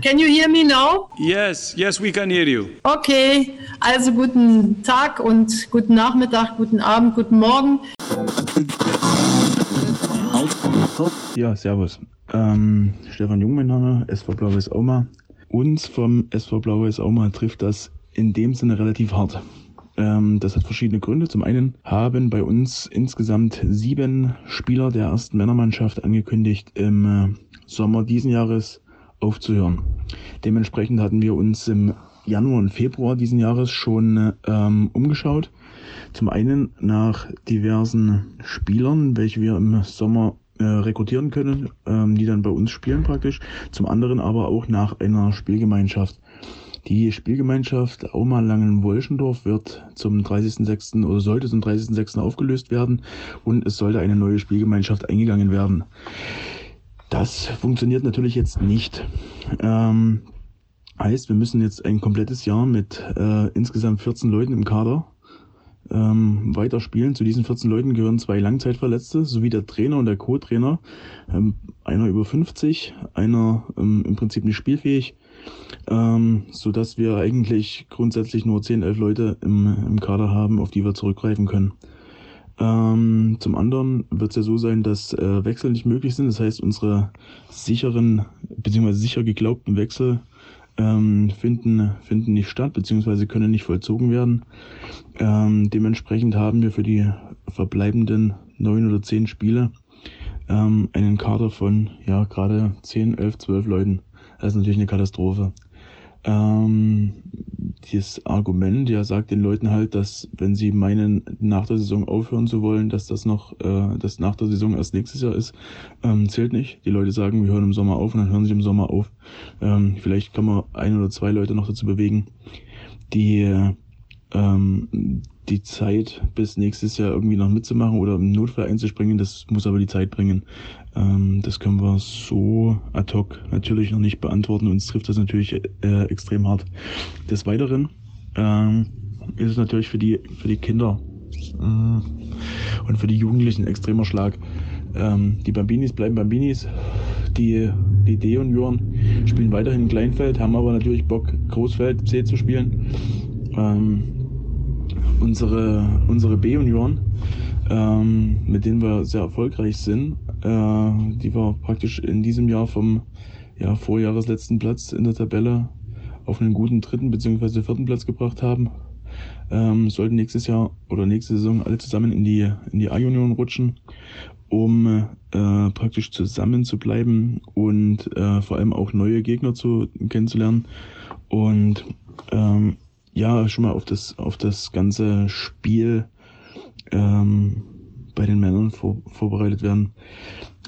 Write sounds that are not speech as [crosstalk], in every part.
Can you hear me now? Yes, yes, we can hear you. Okay, also guten Tag und guten Nachmittag, guten Abend, guten Morgen. Ja, servus. Ähm, Stefan Jung, mein Name, SV Blau-Weiß Auma. Uns vom SV Blau-Weiß Auma trifft das in dem Sinne relativ hart. Ähm, das hat verschiedene Gründe. Zum einen haben bei uns insgesamt sieben Spieler der ersten Männermannschaft angekündigt, im äh, Sommer diesen Jahres aufzuhören. Dementsprechend hatten wir uns im Januar und Februar diesen Jahres schon ähm, umgeschaut. Zum einen nach diversen Spielern, welche wir im Sommer äh, rekrutieren können, ähm, die dann bei uns spielen praktisch. Zum anderen aber auch nach einer Spielgemeinschaft. Die Spielgemeinschaft Auma Langen-Wolschendorf wird zum 30.06. oder sollte zum 30.06. aufgelöst werden und es sollte eine neue Spielgemeinschaft eingegangen werden. Das funktioniert natürlich jetzt nicht. Ähm, heißt, wir müssen jetzt ein komplettes Jahr mit äh, insgesamt 14 Leuten im Kader ähm, weiterspielen. Zu diesen 14 Leuten gehören zwei Langzeitverletzte sowie der Trainer und der Co-Trainer. Ähm, einer über 50, einer ähm, im Prinzip nicht spielfähig ähm, so dass wir eigentlich grundsätzlich nur 10, 11 Leute im, im Kader haben, auf die wir zurückgreifen können. Ähm, zum anderen wird es ja so sein, dass äh, Wechsel nicht möglich sind. Das heißt, unsere sicheren bzw. sicher geglaubten Wechsel ähm, finden, finden nicht statt bzw. können nicht vollzogen werden. Ähm, dementsprechend haben wir für die verbleibenden neun oder zehn Spiele ähm, einen Kader von ja gerade 10, 11, 12 Leuten. Das ist natürlich eine Katastrophe. Ähm, dieses Argument, ja, sagt den Leuten halt, dass wenn sie meinen, nach der Saison aufhören zu wollen, dass das noch, äh, dass nach der Saison erst nächstes Jahr ist, ähm, zählt nicht. Die Leute sagen, wir hören im Sommer auf und dann hören sie im Sommer auf. Ähm, vielleicht kann man ein oder zwei Leute noch dazu bewegen, die ähm, die Zeit bis nächstes Jahr irgendwie noch mitzumachen oder im Notfall einzuspringen. Das muss aber die Zeit bringen. Ähm, das können wir so ad hoc natürlich noch nicht beantworten. Uns trifft das natürlich äh, extrem hart. Des Weiteren ähm, ist es natürlich für die, für die Kinder äh, und für die Jugendlichen ein extremer Schlag. Ähm, die Bambinis bleiben Bambinis. Die, die D-Junioren spielen weiterhin in Kleinfeld, haben aber natürlich Bock, Großfeld C zu spielen. Ähm, unsere, unsere B-Junioren, ähm, mit denen wir sehr erfolgreich sind, äh, die wir praktisch in diesem Jahr vom ja, Vorjahresletzten Platz in der Tabelle auf einen guten dritten bzw. vierten Platz gebracht haben, ähm, sollten nächstes Jahr oder nächste Saison alle zusammen in die, in die A-Union rutschen, um äh, praktisch zusammen zu bleiben und äh, vor allem auch neue Gegner zu kennenzulernen. Und ähm, ja, schon mal auf das, auf das ganze Spiel ähm, bei den Männern vor, vorbereitet werden.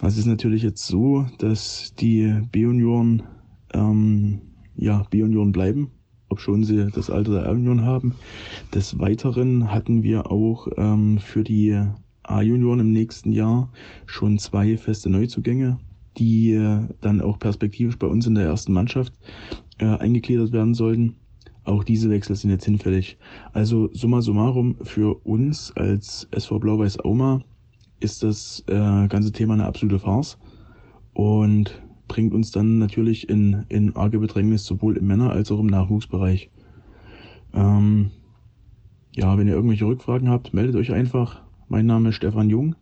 Also es ist natürlich jetzt so, dass die B-Junioren ähm, ja, B-Junioren bleiben, ob schon sie das Alter der A-Junioren haben. Des Weiteren hatten wir auch ähm, für die A-Junioren im nächsten Jahr schon zwei feste Neuzugänge, die äh, dann auch perspektivisch bei uns in der ersten Mannschaft äh, eingegliedert werden sollten. Auch diese Wechsel sind jetzt hinfällig. Also summa summarum für uns als SV Blau-Weiß Auma ist das äh, ganze Thema eine absolute Farce und bringt uns dann natürlich in, in arge Bedrängnis sowohl im Männer- als auch im Nachwuchsbereich. Ähm, ja, wenn ihr irgendwelche Rückfragen habt, meldet euch einfach. Mein Name ist Stefan Jung.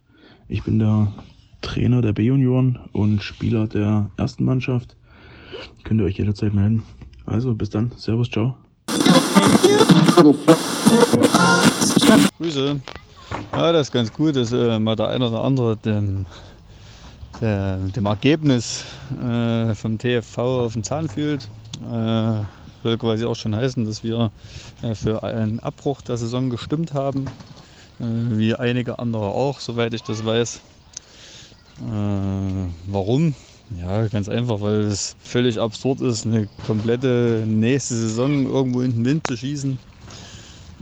Ich bin der Trainer der B-Junioren und Spieler der ersten Mannschaft. Könnt ihr euch jederzeit melden. Also bis dann. Servus, ciao. Grüße. Ja, das ist ganz gut, dass äh, mal der eine oder andere dem, der, dem Ergebnis äh, vom TFV auf den Zahn fühlt. Äh, soll quasi auch schon heißen, dass wir äh, für einen Abbruch der Saison gestimmt haben, äh, wie einige andere auch, soweit ich das weiß. Äh, warum? Ja, ganz einfach, weil es völlig absurd ist, eine komplette nächste Saison irgendwo in den Wind zu schießen.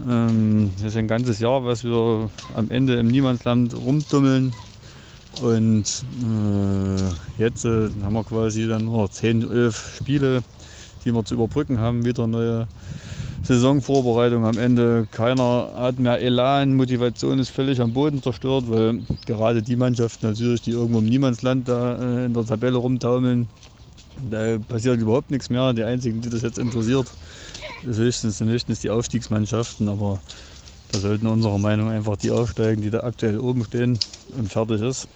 Ähm, das ist ein ganzes Jahr, was wir am Ende im Niemandsland rumtummeln. Und äh, jetzt äh, haben wir quasi dann nur 10, 11 Spiele, die wir zu überbrücken haben. Wieder neue Saisonvorbereitung am Ende. Keiner hat mehr Elan, Motivation ist völlig am Boden zerstört, weil gerade die Mannschaften natürlich, die irgendwo im Niemandsland da äh, in der Tabelle rumtaumeln, Da passiert überhaupt nichts mehr. Die einzigen, die das jetzt interessiert, ist höchstens und höchstens die Aufstiegsmannschaften. Aber da sollten unserer Meinung einfach die aufsteigen, die da aktuell oben stehen und fertig ist.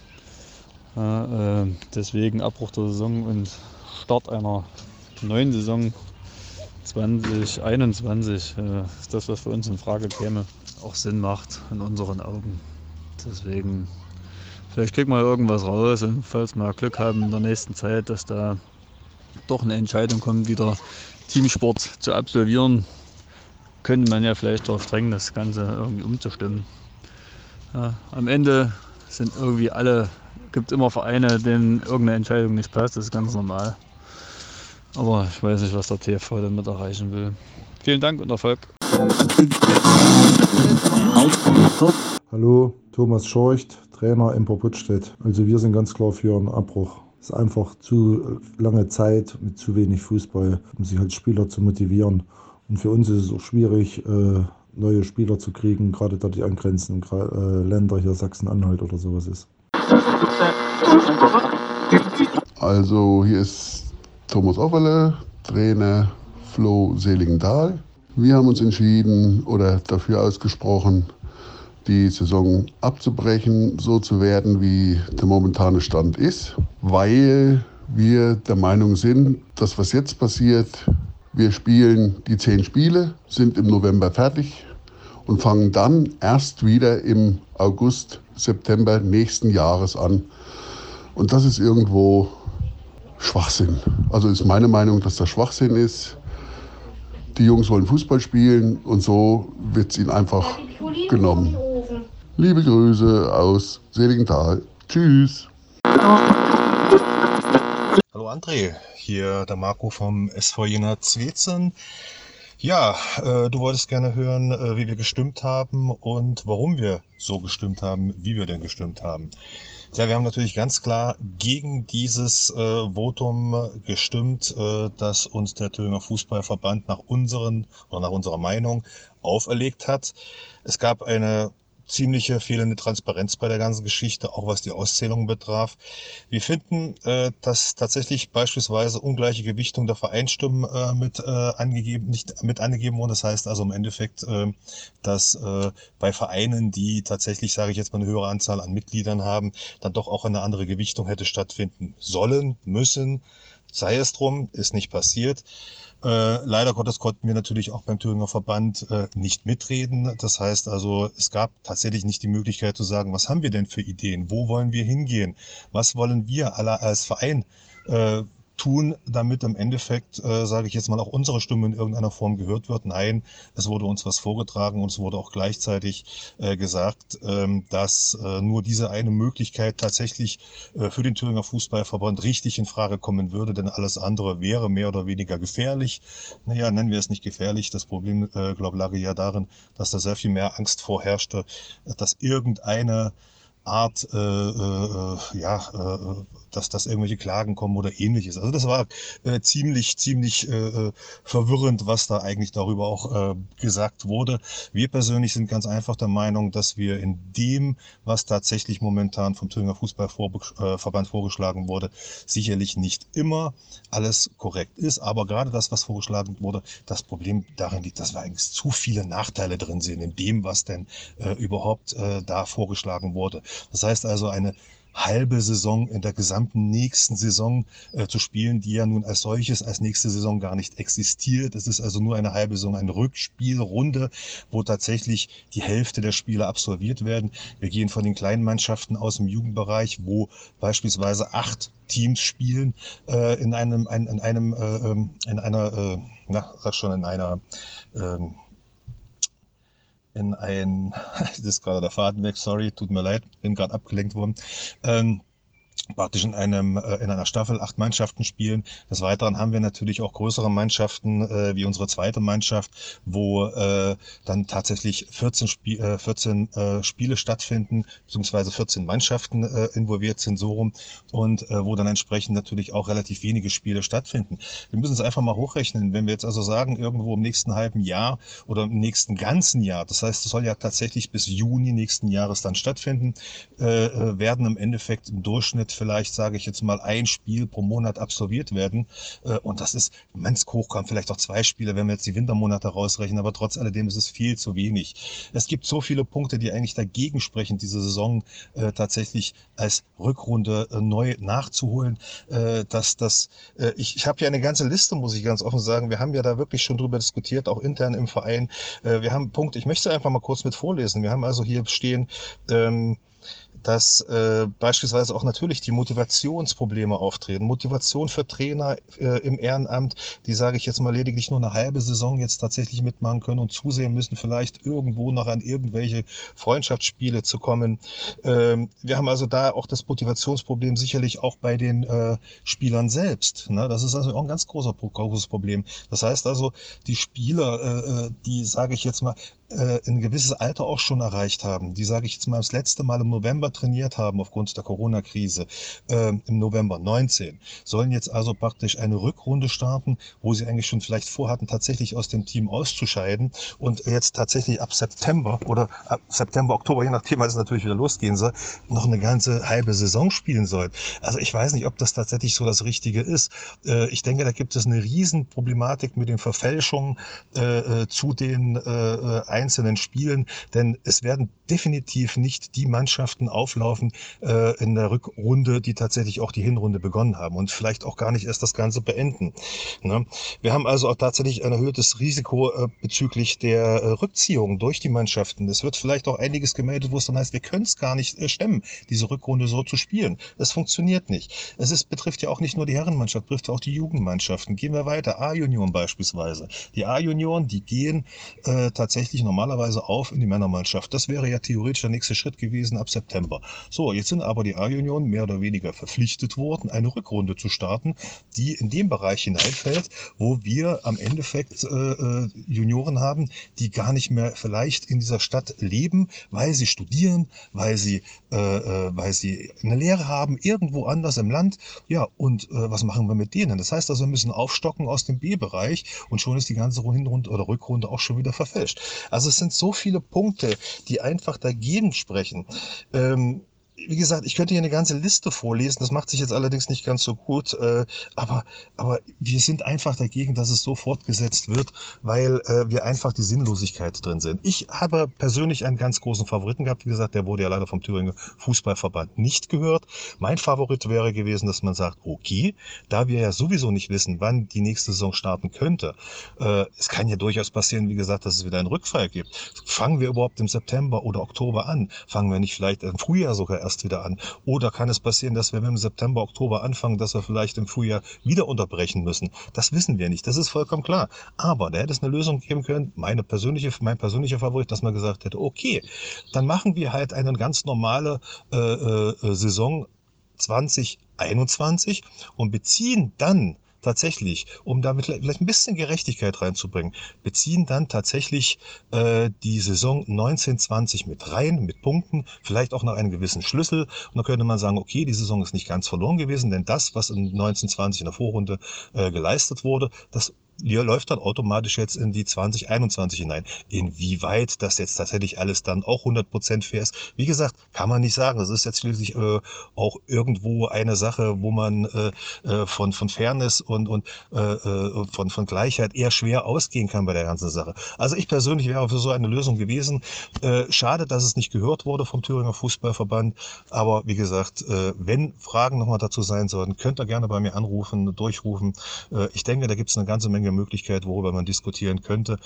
Äh, deswegen Abbruch der Saison und Start einer neuen Saison 2021 äh, ist das, was für uns in Frage käme, auch Sinn macht in unseren Augen. Deswegen, vielleicht kriegen wir irgendwas raus und falls wir Glück haben in der nächsten Zeit, dass da doch eine Entscheidung kommt, wieder Teamsport zu absolvieren, könnte man ja vielleicht darauf drängen, das Ganze irgendwie umzustimmen. Ja, am Ende sind irgendwie alle, gibt immer Vereine, denen irgendeine Entscheidung nicht passt, das ist ganz normal. Aber ich weiß nicht, was der TV damit erreichen will. Vielen Dank und Erfolg. Hallo, Thomas Schorcht, Trainer in Puttstedt. Also wir sind ganz klar für einen Abbruch. Es ist einfach zu lange Zeit mit zu wenig Fußball, um sich als Spieler zu motivieren. Und für uns ist es auch schwierig, äh, neue Spieler zu kriegen, gerade da die angrenzenden äh, Länder hier Sachsen-Anhalt oder sowas ist. Also hier ist Thomas Offerle, Trainer Flo Seligendahl. Wir haben uns entschieden oder dafür ausgesprochen, die Saison abzubrechen, so zu werden, wie der momentane Stand ist, weil wir der Meinung sind, dass was jetzt passiert, wir spielen die zehn Spiele, sind im November fertig und fangen dann erst wieder im August, September nächsten Jahres an. Und das ist irgendwo Schwachsinn. Also ist meine Meinung, dass das Schwachsinn ist. Die Jungs wollen Fußball spielen und so wird es ihnen einfach genommen. Liebe Grüße aus Seligenthal. Tschüss. Hallo André, hier der Marco vom SV Jena Zwezen. Ja, äh, du wolltest gerne hören, äh, wie wir gestimmt haben und warum wir so gestimmt haben, wie wir denn gestimmt haben. Ja, wir haben natürlich ganz klar gegen dieses äh, Votum gestimmt, äh, das uns der Thüringer Fußballverband nach unseren oder nach unserer Meinung auferlegt hat. Es gab eine ziemliche fehlende Transparenz bei der ganzen Geschichte, auch was die Auszählung betraf. Wir finden, äh, dass tatsächlich beispielsweise ungleiche Gewichtung der Vereinsstimmen äh, mit äh, angegeben, nicht mit angegeben wurden. Das heißt also im Endeffekt, äh, dass äh, bei Vereinen, die tatsächlich, sage ich jetzt mal, eine höhere Anzahl an Mitgliedern haben, dann doch auch eine andere Gewichtung hätte stattfinden sollen, müssen. Sei es drum, ist nicht passiert. Äh, leider Gottes konnten wir natürlich auch beim Thüringer Verband äh, nicht mitreden. Das heißt also, es gab tatsächlich nicht die Möglichkeit zu sagen, was haben wir denn für Ideen? Wo wollen wir hingehen? Was wollen wir alle als Verein äh, tun, damit im Endeffekt, äh, sage ich jetzt mal, auch unsere Stimme in irgendeiner Form gehört wird. Nein, es wurde uns was vorgetragen und es wurde auch gleichzeitig äh, gesagt, ähm, dass äh, nur diese eine Möglichkeit tatsächlich äh, für den Thüringer Fußballverband richtig in Frage kommen würde, denn alles andere wäre mehr oder weniger gefährlich. Naja, nennen wir es nicht gefährlich. Das Problem, äh, glaube lag ja darin, dass da sehr viel mehr Angst vorherrschte, dass irgendeine Art, äh, äh, ja, äh, dass, dass irgendwelche Klagen kommen oder ähnliches. Also das war äh, ziemlich, ziemlich äh, äh, verwirrend, was da eigentlich darüber auch äh, gesagt wurde. Wir persönlich sind ganz einfach der Meinung, dass wir in dem, was tatsächlich momentan vom Thüringer Fußballverband äh, vorgeschlagen wurde, sicherlich nicht immer alles korrekt ist. Aber gerade das, was vorgeschlagen wurde, das Problem darin liegt, dass wir eigentlich zu viele Nachteile drin sehen in dem, was denn äh, überhaupt äh, da vorgeschlagen wurde. Das heißt also, eine halbe Saison in der gesamten nächsten Saison äh, zu spielen, die ja nun als solches als nächste Saison gar nicht existiert. Es ist also nur eine halbe Saison, eine Rückspielrunde, wo tatsächlich die Hälfte der Spiele absolviert werden. Wir gehen von den kleinen Mannschaften aus dem Jugendbereich, wo beispielsweise acht Teams spielen äh, in einem, ein, in einem, äh, ähm, in einer, äh, na, sag schon, in einer ähm, in ein, [laughs] das ist gerade der Faden weg, sorry, tut mir leid, bin gerade abgelenkt worden. Ähm, praktisch in einem äh, in einer Staffel acht Mannschaften spielen. Des Weiteren haben wir natürlich auch größere Mannschaften äh, wie unsere zweite Mannschaft, wo äh, dann tatsächlich 14, Spie äh, 14 äh, Spiele stattfinden, beziehungsweise 14 Mannschaften äh, involviert sind so rum und äh, wo dann entsprechend natürlich auch relativ wenige Spiele stattfinden. Wir müssen es einfach mal hochrechnen. Wenn wir jetzt also sagen, irgendwo im nächsten halben Jahr oder im nächsten ganzen Jahr, das heißt, es soll ja tatsächlich bis Juni nächsten Jahres dann stattfinden, äh, äh werden im Endeffekt im Durchschnitt Vielleicht, sage ich jetzt mal, ein Spiel pro Monat absolviert werden. Äh, und das ist, wenn es hochkommt, vielleicht auch zwei Spiele, wenn wir jetzt die Wintermonate rausrechnen, aber trotz alledem ist es viel zu wenig. Es gibt so viele Punkte, die eigentlich dagegen sprechen, diese Saison äh, tatsächlich als Rückrunde äh, neu nachzuholen, äh, dass das, äh, ich, ich habe ja eine ganze Liste, muss ich ganz offen sagen. Wir haben ja da wirklich schon drüber diskutiert, auch intern im Verein. Äh, wir haben Punkte, ich möchte einfach mal kurz mit vorlesen. Wir haben also hier stehen, ähm, dass äh, beispielsweise auch natürlich die Motivationsprobleme auftreten. Motivation für Trainer äh, im Ehrenamt, die sage ich jetzt mal lediglich nur eine halbe Saison jetzt tatsächlich mitmachen können und zusehen müssen, vielleicht irgendwo noch an irgendwelche Freundschaftsspiele zu kommen. Ähm, wir haben also da auch das Motivationsproblem sicherlich auch bei den äh, Spielern selbst. Ne? Das ist also auch ein ganz großer, großes Problem. Das heißt also, die Spieler, äh, äh die sage ich jetzt mal, äh, ein gewisses Alter auch schon erreicht haben, die, sage ich jetzt mal, das letzte Mal im November trainiert haben aufgrund der Corona-Krise, äh, im November 19, sollen jetzt also praktisch eine Rückrunde starten, wo sie eigentlich schon vielleicht vorhatten, tatsächlich aus dem Team auszuscheiden und jetzt tatsächlich ab September oder ab September, Oktober, je nachdem, wann es natürlich wieder losgehen soll, noch eine ganze halbe Saison spielen sollen. Also ich weiß nicht, ob das tatsächlich so das Richtige ist. Äh, ich denke, da gibt es eine Riesenproblematik mit den Verfälschungen äh, äh zu den äh, äh einzelnen Spielen, denn es werden definitiv nicht die Mannschaften auflaufen äh, in der Rückrunde, die tatsächlich auch die Hinrunde begonnen haben und vielleicht auch gar nicht erst das Ganze beenden. Ne? Wir haben also auch tatsächlich ein erhöhtes Risiko äh, bezüglich der äh, Rückziehung durch die Mannschaften. Es wird vielleicht auch einiges gemeldet, wo es dann heißt, wir können es gar nicht äh, stemmen, diese Rückrunde so zu spielen. Es funktioniert nicht. Es ist, betrifft ja auch nicht nur die Herrenmannschaft, betrifft auch die Jugendmannschaften. Gehen wir weiter. A-Junioren beispielsweise. Die A-Junioren, die gehen äh, tatsächlich normalerweise auf in die Männermannschaft. Das wäre ja theoretisch der nächste Schritt gewesen ab September. So, jetzt sind aber die A-Union mehr oder weniger verpflichtet worden, eine Rückrunde zu starten, die in dem Bereich hineinfällt, wo wir am Endeffekt äh, äh, Junioren haben, die gar nicht mehr vielleicht in dieser Stadt leben, weil sie studieren, weil sie, äh, äh, weil sie eine Lehre haben, irgendwo anders im Land. Ja, und äh, was machen wir mit denen? Das heißt also, wir müssen aufstocken aus dem B-Bereich und schon ist die ganze Hinrunde oder Rückrunde auch schon wieder verfälscht. Also es sind so viele Punkte, die einfach dagegen sprechen. Ähm, wie gesagt, ich könnte hier eine ganze Liste vorlesen, das macht sich jetzt allerdings nicht ganz so gut, äh, aber, aber wir sind einfach dagegen, dass es so fortgesetzt wird, weil äh, wir einfach die Sinnlosigkeit drin sind. Ich habe persönlich einen ganz großen Favoriten gehabt, wie gesagt, der wurde ja leider vom Thüringer Fußballverband nicht gehört. Mein Favorit wäre gewesen, dass man sagt, okay, da wir ja sowieso nicht wissen, wann die nächste Saison starten könnte, äh, es kann ja durchaus passieren, wie gesagt, dass es wieder einen Rückfall gibt. Fangen wir überhaupt im September oder Oktober an? Fangen wir nicht vielleicht im Frühjahr sogar erst erst wieder an. Oder kann es passieren, dass wir im September, Oktober anfangen, dass wir vielleicht im Frühjahr wieder unterbrechen müssen? Das wissen wir nicht. Das ist vollkommen klar. Aber da hätte es eine Lösung geben können. Meine persönliche, mein persönlicher Favorit, dass man gesagt hätte, okay, dann machen wir halt eine ganz normale äh, äh, Saison 2021 und beziehen dann tatsächlich, um damit vielleicht ein bisschen Gerechtigkeit reinzubringen, beziehen dann tatsächlich äh, die Saison 1920 mit rein, mit Punkten, vielleicht auch nach einem gewissen Schlüssel. Und dann könnte man sagen, okay, die Saison ist nicht ganz verloren gewesen, denn das, was in 1920 in der Vorrunde äh, geleistet wurde, das läuft dann automatisch jetzt in die 2021 hinein. Inwieweit das jetzt tatsächlich alles dann auch 100% fair ist, wie gesagt, kann man nicht sagen. Das ist jetzt schließlich äh, auch irgendwo eine Sache, wo man äh, äh, von, von Fairness und, und äh, äh, von, von Gleichheit eher schwer ausgehen kann bei der ganzen Sache. Also ich persönlich wäre für so eine Lösung gewesen. Äh, schade, dass es nicht gehört wurde vom Thüringer Fußballverband. Aber wie gesagt, wenn Fragen nochmal dazu sein sollten, könnt ihr gerne bei mir anrufen, durchrufen. Ich denke, da gibt es eine ganze Menge Möglichkeit, worüber man diskutieren könnte.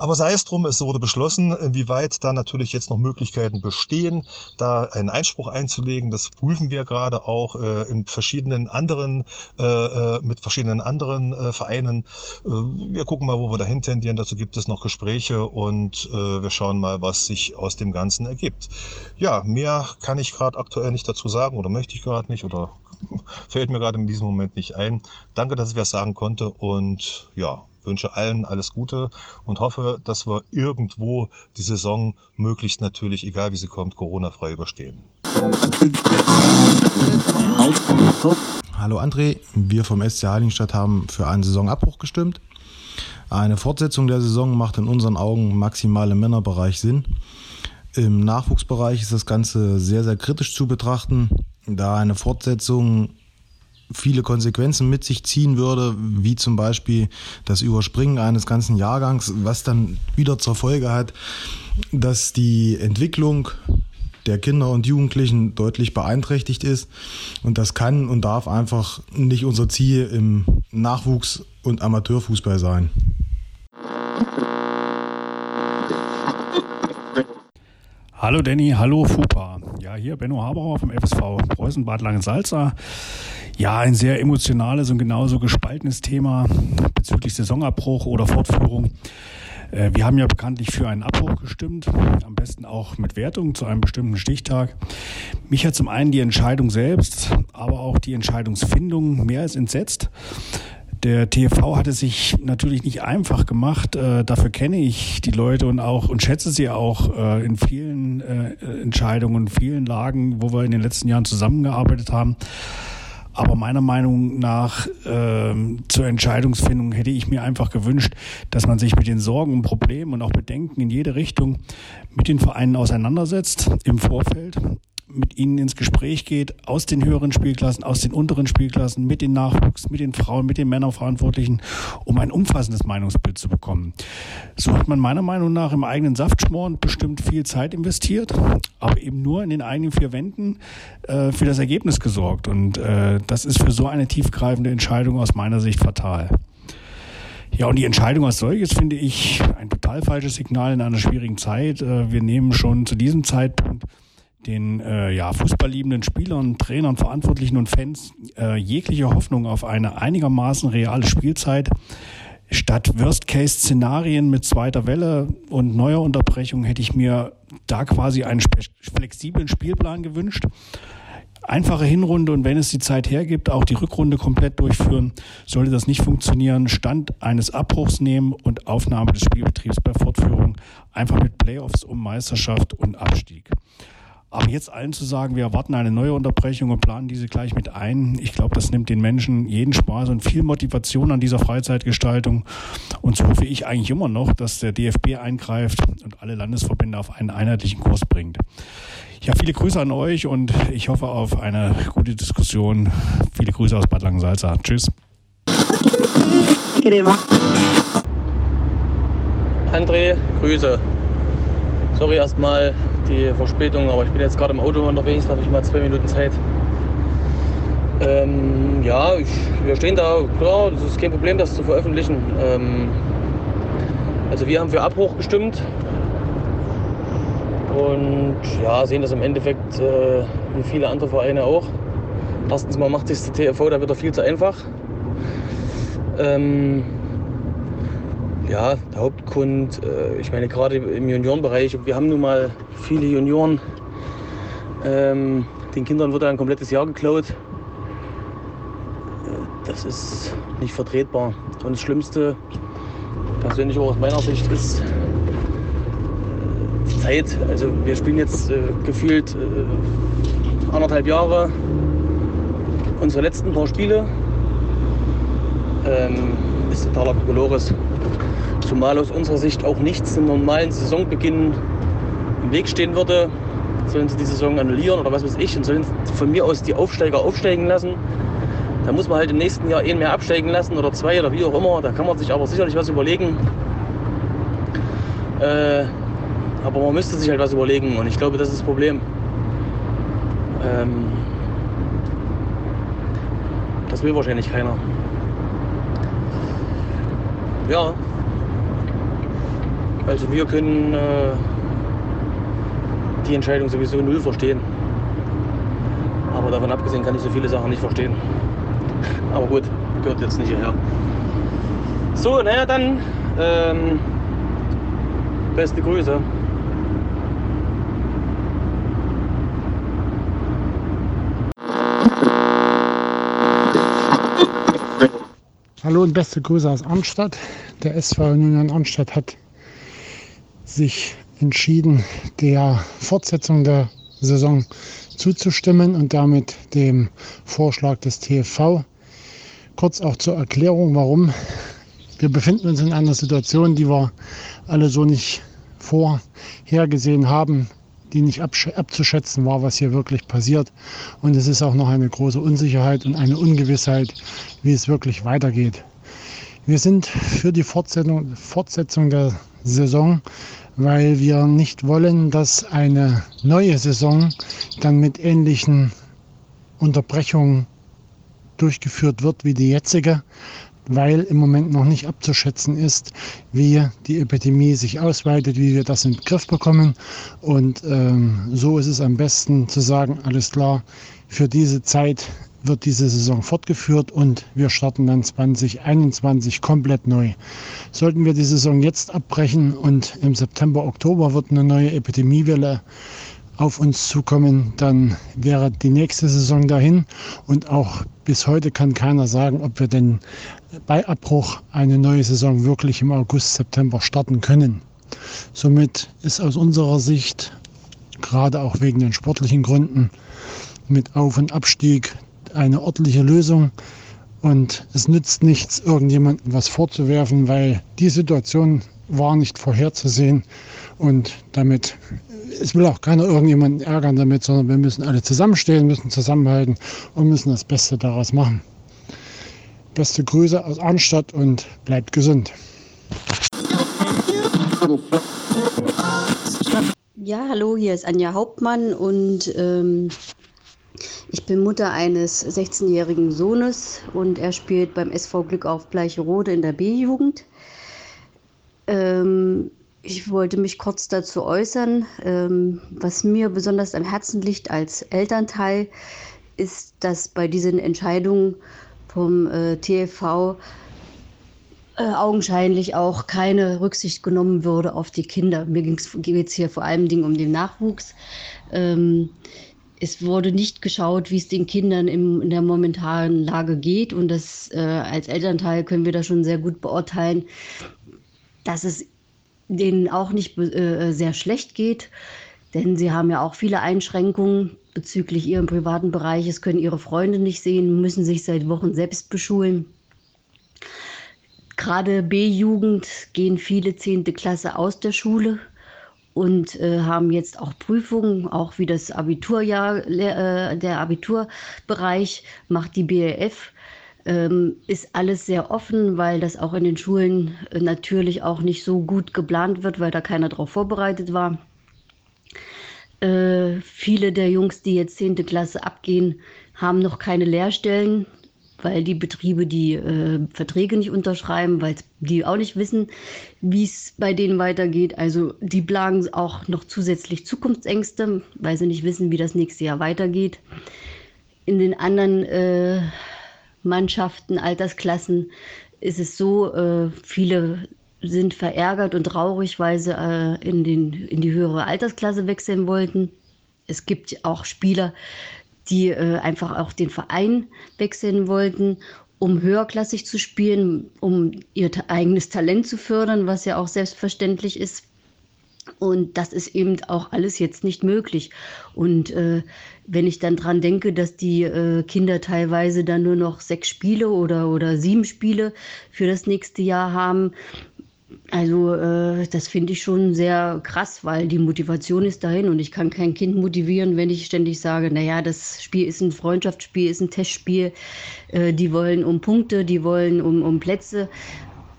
Aber sei es drum, es wurde beschlossen, inwieweit da natürlich jetzt noch Möglichkeiten bestehen, da einen Einspruch einzulegen. Das prüfen wir gerade auch äh, in verschiedenen anderen, äh, äh mit verschiedenen anderen äh, Vereinen. Äh, wir gucken mal, wo wir dahin tendieren. Dazu gibt es noch Gespräche und äh, wir schauen mal, was sich aus dem Ganzen ergibt. Ja, mehr kann ich gerade aktuell nicht dazu sagen oder möchte ich gerade nicht oder fällt mir gerade in diesem Moment nicht ein. Danke, dass ich was sagen konnte und ja, wünsche allen alles Gute und hoffe, dass wir irgendwo die Saison möglichst natürlich, egal wie sie kommt, Corona-frei überstehen. Hallo André, wir vom SC Heiligenstadt haben für einen Saisonabbruch gestimmt. Eine Fortsetzung der Saison macht in unseren Augen maximal im Männerbereich Sinn. Im Nachwuchsbereich ist das Ganze sehr, sehr kritisch zu betrachten. da eine Fortsetzung viele Konsequenzen mit sich ziehen würde, wie zum Beispiel das Überspringen eines ganzen Jahrgangs, was dann wieder zur Folge hat, dass die Entwicklung der Kinder und Jugendlichen deutlich beeinträchtigt ist. Und das kann und darf einfach nicht unser Ziel im Nachwuchs- und Amateurfußball sein. Hallo Danny, hallo Fupa. Ja, hier Benno Haberauer vom FSV Preußen Bad Langensalza. Ja, ein sehr emotionales und genauso gespaltenes Thema bezüglich Saisonabbruch oder Fortführung. Äh, wir haben ja bekanntlich für einen Abbruch gestimmt, am besten auch mit Wertung zu einem bestimmten Stichtag. Mich hat zum einen die Entscheidung selbst, aber auch die Entscheidungsfindung mehr als entsetzt. Der TV hatte sich natürlich nicht einfach gemacht. Äh, dafür kenne ich die Leute und auch und schätze sie auch äh, in vielen äh, Entscheidungen, vielen Lagen, wo wir in den letzten Jahren zusammengearbeitet haben. Aber meiner Meinung nach äh, zur Entscheidungsfindung hätte ich mir einfach gewünscht, dass man sich mit den Sorgen und Problemen und auch Bedenken in jede Richtung mit den Vereinen auseinandersetzt im Vorfeld mit ihnen ins Gespräch geht, aus den höheren Spielklassen, aus den unteren Spielklassen, mit den Nachwuchs, mit den Frauen, mit den Männerverantwortlichen, um ein umfassendes Meinungsbild zu bekommen. So hat man meiner Meinung nach im eigenen Saftschmoren bestimmt viel Zeit investiert, aber eben nur in den eigenen vier Wänden äh, für das Ergebnis gesorgt. Und äh, das ist für so eine tiefgreifende Entscheidung aus meiner Sicht fatal. Ja, und die Entscheidung als solches finde ich ein total falsches Signal in einer schwierigen Zeit. Äh, wir nehmen schon zu diesem Zeitpunkt den äh, ja, fußballliebenden Spielern, Trainern, Verantwortlichen und Fans äh, jegliche Hoffnung auf eine einigermaßen reale Spielzeit. Statt Worst-Case-Szenarien mit zweiter Welle und neuer Unterbrechung hätte ich mir da quasi einen flexiblen Spielplan gewünscht. Einfache Hinrunde und wenn es die Zeit hergibt, auch die Rückrunde komplett durchführen. Sollte das nicht funktionieren, Stand eines Abbruchs nehmen und Aufnahme des Spielbetriebs bei Fortführung einfach mit Playoffs um Meisterschaft und Abstieg. Aber jetzt allen zu sagen, wir erwarten eine neue Unterbrechung und planen diese gleich mit ein, ich glaube, das nimmt den Menschen jeden Spaß und viel Motivation an dieser Freizeitgestaltung. Und so hoffe ich eigentlich immer noch, dass der DFB eingreift und alle Landesverbände auf einen einheitlichen Kurs bringt. Ja, viele Grüße an euch und ich hoffe auf eine gute Diskussion. Viele Grüße aus Bad Langensalza. Tschüss. André, Grüße. Sorry erstmal die Verspätung, aber ich bin jetzt gerade im Auto unterwegs, da habe ich mal zwei Minuten Zeit. Ähm, ja, ich, wir stehen da, klar, das ist kein Problem, das zu veröffentlichen. Ähm, also wir haben für Abbruch gestimmt und ja, sehen das im Endeffekt äh, wie viele andere Vereine auch. Erstens mal macht sich der TFV da wieder viel zu einfach. Ähm, ja, der Hauptgrund, äh, ich meine gerade im Juniorenbereich, wir haben nun mal viele Junioren. Ähm, den Kindern wird ein komplettes Jahr geklaut. Äh, das ist nicht vertretbar. Und das Schlimmste, persönlich auch aus meiner Sicht, ist äh, Zeit. Also wir spielen jetzt äh, gefühlt äh, anderthalb Jahre unsere letzten paar Spiele. Ähm, ist totaler Kokolores. Zumal aus unserer Sicht auch nichts im normalen Saisonbeginn im Weg stehen würde. Sollen sie die Saison annullieren oder was weiß ich und sollen von mir aus die Aufsteiger aufsteigen lassen. Da muss man halt im nächsten Jahr einen mehr absteigen lassen oder zwei oder wie auch immer. Da kann man sich aber sicherlich was überlegen. Äh, aber man müsste sich halt was überlegen und ich glaube, das ist das Problem. Ähm, das will wahrscheinlich keiner. Ja, also wir können äh, die Entscheidung sowieso null verstehen. Aber davon abgesehen kann ich so viele Sachen nicht verstehen. [laughs] Aber gut, gehört jetzt nicht hierher. So, naja, dann ähm, beste Grüße. Hallo und beste Grüße aus Arnstadt. Der SV Union Arnstadt hat sich entschieden, der Fortsetzung der Saison zuzustimmen und damit dem Vorschlag des TFV. Kurz auch zur Erklärung, warum. Wir befinden uns in einer Situation, die wir alle so nicht vorhergesehen haben. die nicht abzuschätzen war, was hier wirklich passiert. Und es ist auch noch eine große Unsicherheit und eine Ungewissheit, wie es wirklich weitergeht. Wir sind für die Fortsetzung, Fortsetzung der Saison, weil wir nicht wollen, dass eine neue Saison dann mit ähnlichen Unterbrechungen durchgeführt wird wie die jetzige, weil im Moment noch nicht abzuschätzen ist, wie die Epidemie sich ausweitet, wie wir das in den Griff bekommen. Und ähm, so ist es am besten zu sagen, alles klar, für diese Zeit wird diese Saison fortgeführt und wir starten dann 2021 komplett neu. Sollten wir die Saison jetzt abbrechen und im September, Oktober wird eine neue Epidemiewelle auf uns zukommen, dann wäre die nächste Saison dahin. Und auch bis heute kann keiner sagen, ob wir denn bei Abbruch eine neue Saison wirklich im August, September starten können. Somit ist aus unserer Sicht, gerade auch wegen den sportlichen Gründen, mit Auf- und Abstieg eine ordentliche Lösung. Und es nützt nichts, irgendjemandem was vorzuwerfen, weil die Situation war nicht vorherzusehen. Und damit, es will auch keiner irgendjemanden ärgern damit, sondern wir müssen alle zusammenstehen, müssen zusammenhalten und müssen das Beste daraus machen. Beste Grüße aus Arnstadt und bleibt gesund. Ja, hallo, hier ist Anja Hauptmann und ähm, ich bin Mutter eines 16-jährigen Sohnes und er spielt beim SV Glück auf Bleicherode in der B-Jugend. Ähm, ich wollte mich kurz dazu äußern. Ähm, was mir besonders am Herzen liegt als Elternteil, ist, dass bei diesen Entscheidungen vom äh, TFV äh, augenscheinlich auch keine Rücksicht genommen würde auf die Kinder. Mir geht es hier vor allem um den Nachwuchs. Ähm, es wurde nicht geschaut, wie es den Kindern im, in der momentanen Lage geht. Und das äh, als Elternteil können wir da schon sehr gut beurteilen, dass es denen auch nicht äh, sehr schlecht geht. Denn sie haben ja auch viele Einschränkungen bezüglich ihrem privaten Bereich. Es können ihre Freunde nicht sehen, müssen sich seit Wochen selbst beschulen. Gerade B-Jugend gehen viele zehnte Klasse aus der Schule und äh, haben jetzt auch Prüfungen, auch wie das Abiturjahr, äh, der Abiturbereich macht die BLF. Ähm, ist alles sehr offen, weil das auch in den Schulen äh, natürlich auch nicht so gut geplant wird, weil da keiner darauf vorbereitet war. Äh, viele der Jungs, die jetzt 10. Klasse abgehen, haben noch keine Lehrstellen, weil die Betriebe die äh, Verträge nicht unterschreiben, weil die auch nicht wissen, wie es bei denen weitergeht. Also die plagen auch noch zusätzlich Zukunftsängste, weil sie nicht wissen, wie das nächste Jahr weitergeht. In den anderen äh, Mannschaften, Altersklassen ist es so, äh, viele sind verärgert und traurig, weil sie äh, in, den, in die höhere Altersklasse wechseln wollten. Es gibt auch Spieler, die äh, einfach auch den Verein wechseln wollten, um höherklassig zu spielen, um ihr eigenes Talent zu fördern, was ja auch selbstverständlich ist. Und das ist eben auch alles jetzt nicht möglich. Und äh, wenn ich dann dran denke, dass die äh, Kinder teilweise dann nur noch sechs Spiele oder, oder sieben Spiele für das nächste Jahr haben, also äh, das finde ich schon sehr krass, weil die Motivation ist dahin und ich kann kein Kind motivieren, wenn ich ständig sage, naja, das Spiel ist ein Freundschaftsspiel, ist ein Testspiel, äh, die wollen um Punkte, die wollen um, um Plätze.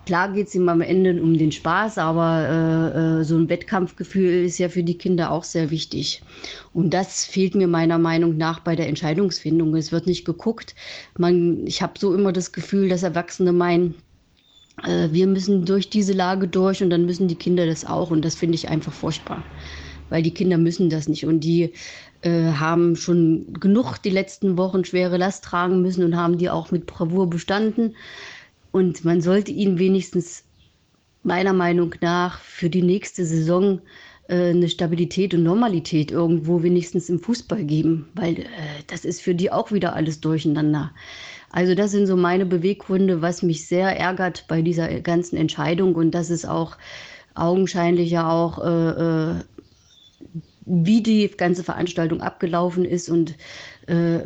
Klar geht es ihm am Ende um den Spaß, aber äh, äh, so ein Wettkampfgefühl ist ja für die Kinder auch sehr wichtig. Und das fehlt mir meiner Meinung nach bei der Entscheidungsfindung. Es wird nicht geguckt. Man, ich habe so immer das Gefühl, dass Erwachsene meinen, wir müssen durch diese Lage durch und dann müssen die Kinder das auch. Und das finde ich einfach furchtbar, weil die Kinder müssen das nicht. Und die äh, haben schon genug die letzten Wochen schwere Last tragen müssen und haben die auch mit Bravour bestanden. Und man sollte ihnen wenigstens meiner Meinung nach für die nächste Saison äh, eine Stabilität und Normalität irgendwo wenigstens im Fußball geben, weil äh, das ist für die auch wieder alles durcheinander. Also das sind so meine Beweggründe, was mich sehr ärgert bei dieser ganzen Entscheidung und das ist auch augenscheinlich ja auch, äh, äh, wie die ganze Veranstaltung abgelaufen ist und äh,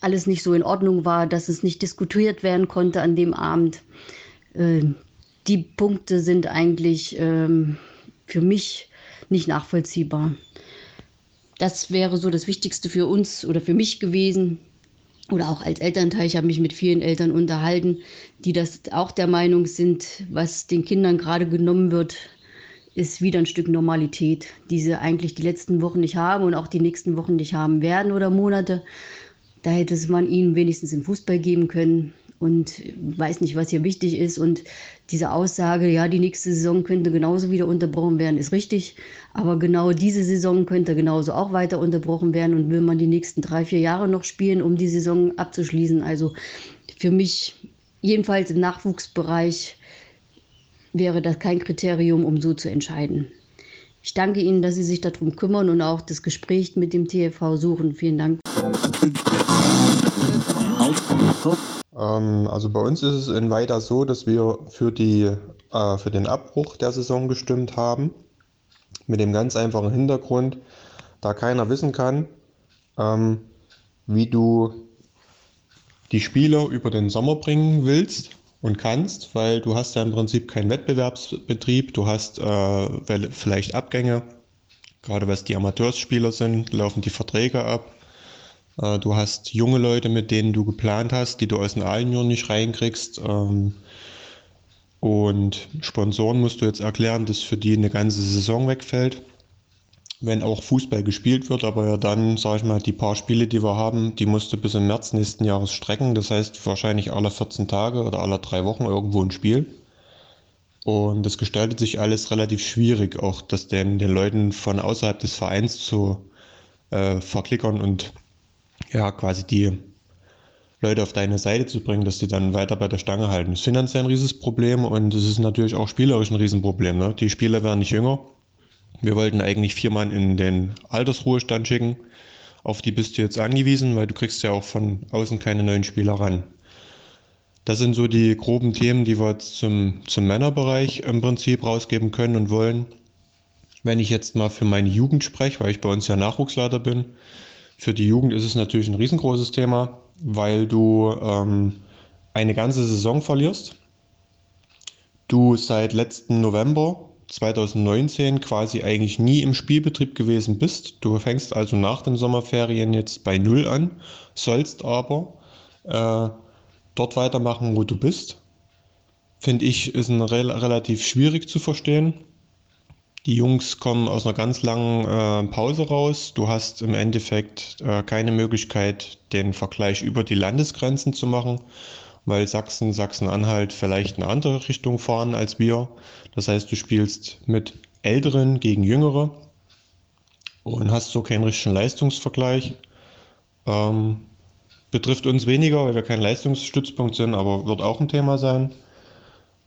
alles nicht so in Ordnung war, dass es nicht diskutiert werden konnte an dem Abend. Äh, die Punkte sind eigentlich ähm, für mich nicht nachvollziehbar. das wäre so das Wichtigste für uns oder für mich gewesen. Oder auch als Elternteil. Ich habe mich mit vielen Eltern unterhalten, die das auch der Meinung sind, was den Kindern gerade genommen wird, ist wieder ein Stück Normalität, die sie eigentlich die letzten Wochen nicht haben und auch die nächsten Wochen nicht haben werden oder Monate. Da hätte man ihnen wenigstens im Fußball geben können und weiß nicht, was hier wichtig ist. Und diese Aussage, ja, die nächste Saison könnte genauso wieder unterbrochen werden, ist richtig. Aber genau diese Saison könnte genauso auch weiter unterbrochen werden. Und will man die nächsten drei, vier Jahre noch spielen, um die Saison abzuschließen? Also für mich, jedenfalls im Nachwuchsbereich, wäre das kein Kriterium, um so zu entscheiden. Ich danke Ihnen, dass Sie sich darum kümmern und auch das Gespräch mit dem TFV suchen. Vielen Dank. Ähm, also bei uns ist es in Weida so, dass wir für, die, äh, für den Abbruch der Saison gestimmt haben. Mit dem ganz einfachen Hintergrund, da keiner wissen kann, ähm, wie du die Spieler über den Sommer bringen willst und kannst, weil du hast ja im Prinzip keinen Wettbewerbsbetrieb, du hast äh, vielleicht Abgänge, gerade was die Amateursspieler sind, laufen die Verträge ab. Äh, du hast junge Leute, mit denen du geplant hast, die du aus den A-Junioren nicht reinkriegst. Ähm, und Sponsoren musst du jetzt erklären, dass für die eine ganze Saison wegfällt wenn auch Fußball gespielt wird, aber ja dann, sage ich mal, die paar Spiele, die wir haben, die musst du bis im März nächsten Jahres strecken. Das heißt wahrscheinlich alle 14 Tage oder alle drei Wochen irgendwo ein Spiel. Und das gestaltet sich alles relativ schwierig, auch das den, den Leuten von außerhalb des Vereins zu äh, verklickern und ja, quasi die Leute auf deine Seite zu bringen, dass die dann weiter bei der Stange halten. Das ist finanziell ein Riesenproblem und es ist natürlich auch spielerisch ein Riesenproblem. Ne? Die Spieler werden nicht jünger wir wollten eigentlich vier Mann in den Altersruhestand schicken. Auf die bist du jetzt angewiesen, weil du kriegst ja auch von außen keine neuen Spieler ran. Das sind so die groben Themen, die wir jetzt zum, zum Männerbereich im Prinzip rausgeben können und wollen. Wenn ich jetzt mal für meine Jugend spreche, weil ich bei uns ja Nachwuchsleiter bin, für die Jugend ist es natürlich ein riesengroßes Thema, weil du ähm, eine ganze Saison verlierst. Du seit letzten November 2019 quasi eigentlich nie im Spielbetrieb gewesen bist. Du fängst also nach den Sommerferien jetzt bei Null an, sollst aber äh, dort weitermachen, wo du bist. Finde ich, ist ein rel relativ schwierig zu verstehen. Die Jungs kommen aus einer ganz langen äh, Pause raus. Du hast im Endeffekt äh, keine Möglichkeit, den Vergleich über die Landesgrenzen zu machen weil Sachsen, Sachsen-Anhalt vielleicht eine andere Richtung fahren als wir. Das heißt, du spielst mit Älteren gegen Jüngere und hast so keinen richtigen Leistungsvergleich. Ähm, betrifft uns weniger, weil wir kein Leistungsstützpunkt sind, aber wird auch ein Thema sein.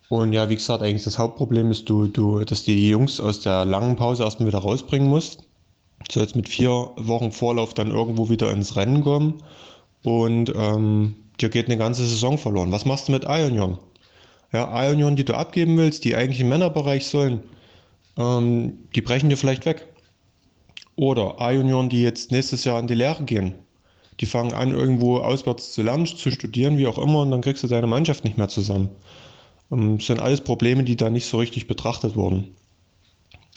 Und ja, wie gesagt, eigentlich das Hauptproblem ist, du, du, dass die Jungs aus der langen Pause erstmal wieder rausbringen musst. Du sollst mit vier Wochen Vorlauf dann irgendwo wieder ins Rennen kommen. Und ähm, dir geht eine ganze Saison verloren. Was machst du mit Ionion? Ja, Ionion, die du abgeben willst, die eigentlich im Männerbereich sollen, ähm, die brechen dir vielleicht weg. Oder Ionion, die jetzt nächstes Jahr in die Lehre gehen. Die fangen an, irgendwo auswärts zu lernen, zu studieren, wie auch immer, und dann kriegst du deine Mannschaft nicht mehr zusammen. Ähm, sind alles Probleme, die da nicht so richtig betrachtet wurden.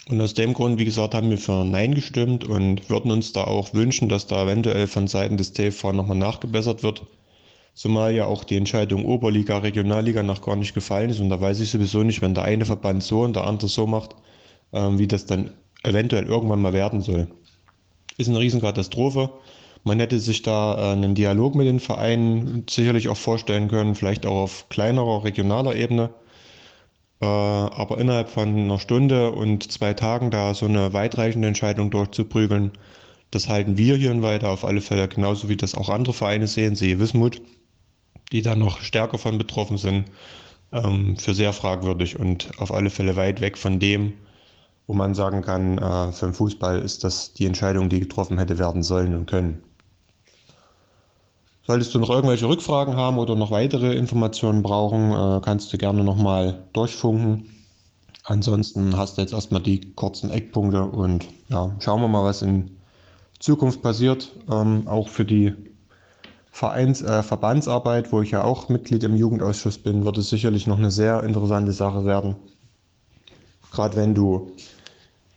Und aus dem Grund, wie gesagt, haben wir für Nein gestimmt und würden uns da auch wünschen, dass da eventuell von Seiten des TV nochmal nachgebessert wird zumal ja auch die Entscheidung Oberliga, Regionalliga noch gar nicht gefallen ist. Und da weiß ich sowieso nicht, wenn der eine Verband so und der andere so macht, ähm, wie das dann eventuell irgendwann mal werden soll. Ist eine Riesenkatastrophe. Man hätte sich da äh, einen Dialog mit den Vereinen sicherlich auch vorstellen können, vielleicht auch auf kleinerer, regionaler Ebene. Äh, aber innerhalb von einer Stunde und zwei Tagen da so eine weitreichende Entscheidung durchzuprügeln, das halten wir hier in Weida auf alle Fälle genauso wie das auch andere Vereine sehen, sehe Wismut die da noch stärker von betroffen sind, ähm, für sehr fragwürdig und auf alle Fälle weit weg von dem, wo man sagen kann, äh, für den Fußball ist das die Entscheidung, die getroffen hätte werden sollen und können. Solltest du noch irgendwelche Rückfragen haben oder noch weitere Informationen brauchen, äh, kannst du gerne nochmal durchfunken. Ansonsten hast du jetzt erstmal die kurzen Eckpunkte und ja, schauen wir mal, was in Zukunft passiert, ähm, auch für die Vereins, äh, Verbandsarbeit, wo ich ja auch Mitglied im Jugendausschuss bin, wird es sicherlich noch eine sehr interessante Sache werden. Gerade wenn du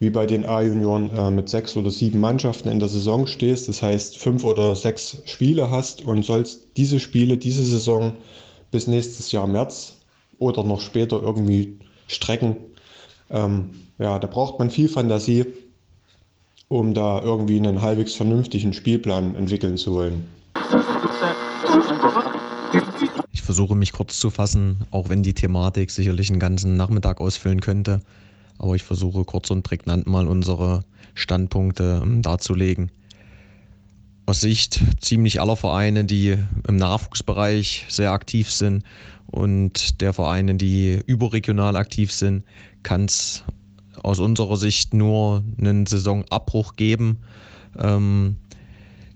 wie bei den A-Junioren äh, mit sechs oder sieben Mannschaften in der Saison stehst, das heißt fünf oder sechs Spiele hast und sollst diese Spiele, diese Saison bis nächstes Jahr März oder noch später irgendwie strecken. Ähm, ja, da braucht man viel Fantasie, um da irgendwie einen halbwegs vernünftigen Spielplan entwickeln zu wollen. Ich versuche mich kurz zu fassen, auch wenn die Thematik sicherlich einen ganzen Nachmittag ausfüllen könnte. Aber ich versuche kurz und prägnant mal unsere Standpunkte ähm, darzulegen. Aus Sicht ziemlich aller Vereine, die im Nachwuchsbereich sehr aktiv sind und der Vereine, die überregional aktiv sind, kann es aus unserer Sicht nur einen Saisonabbruch geben. Ähm,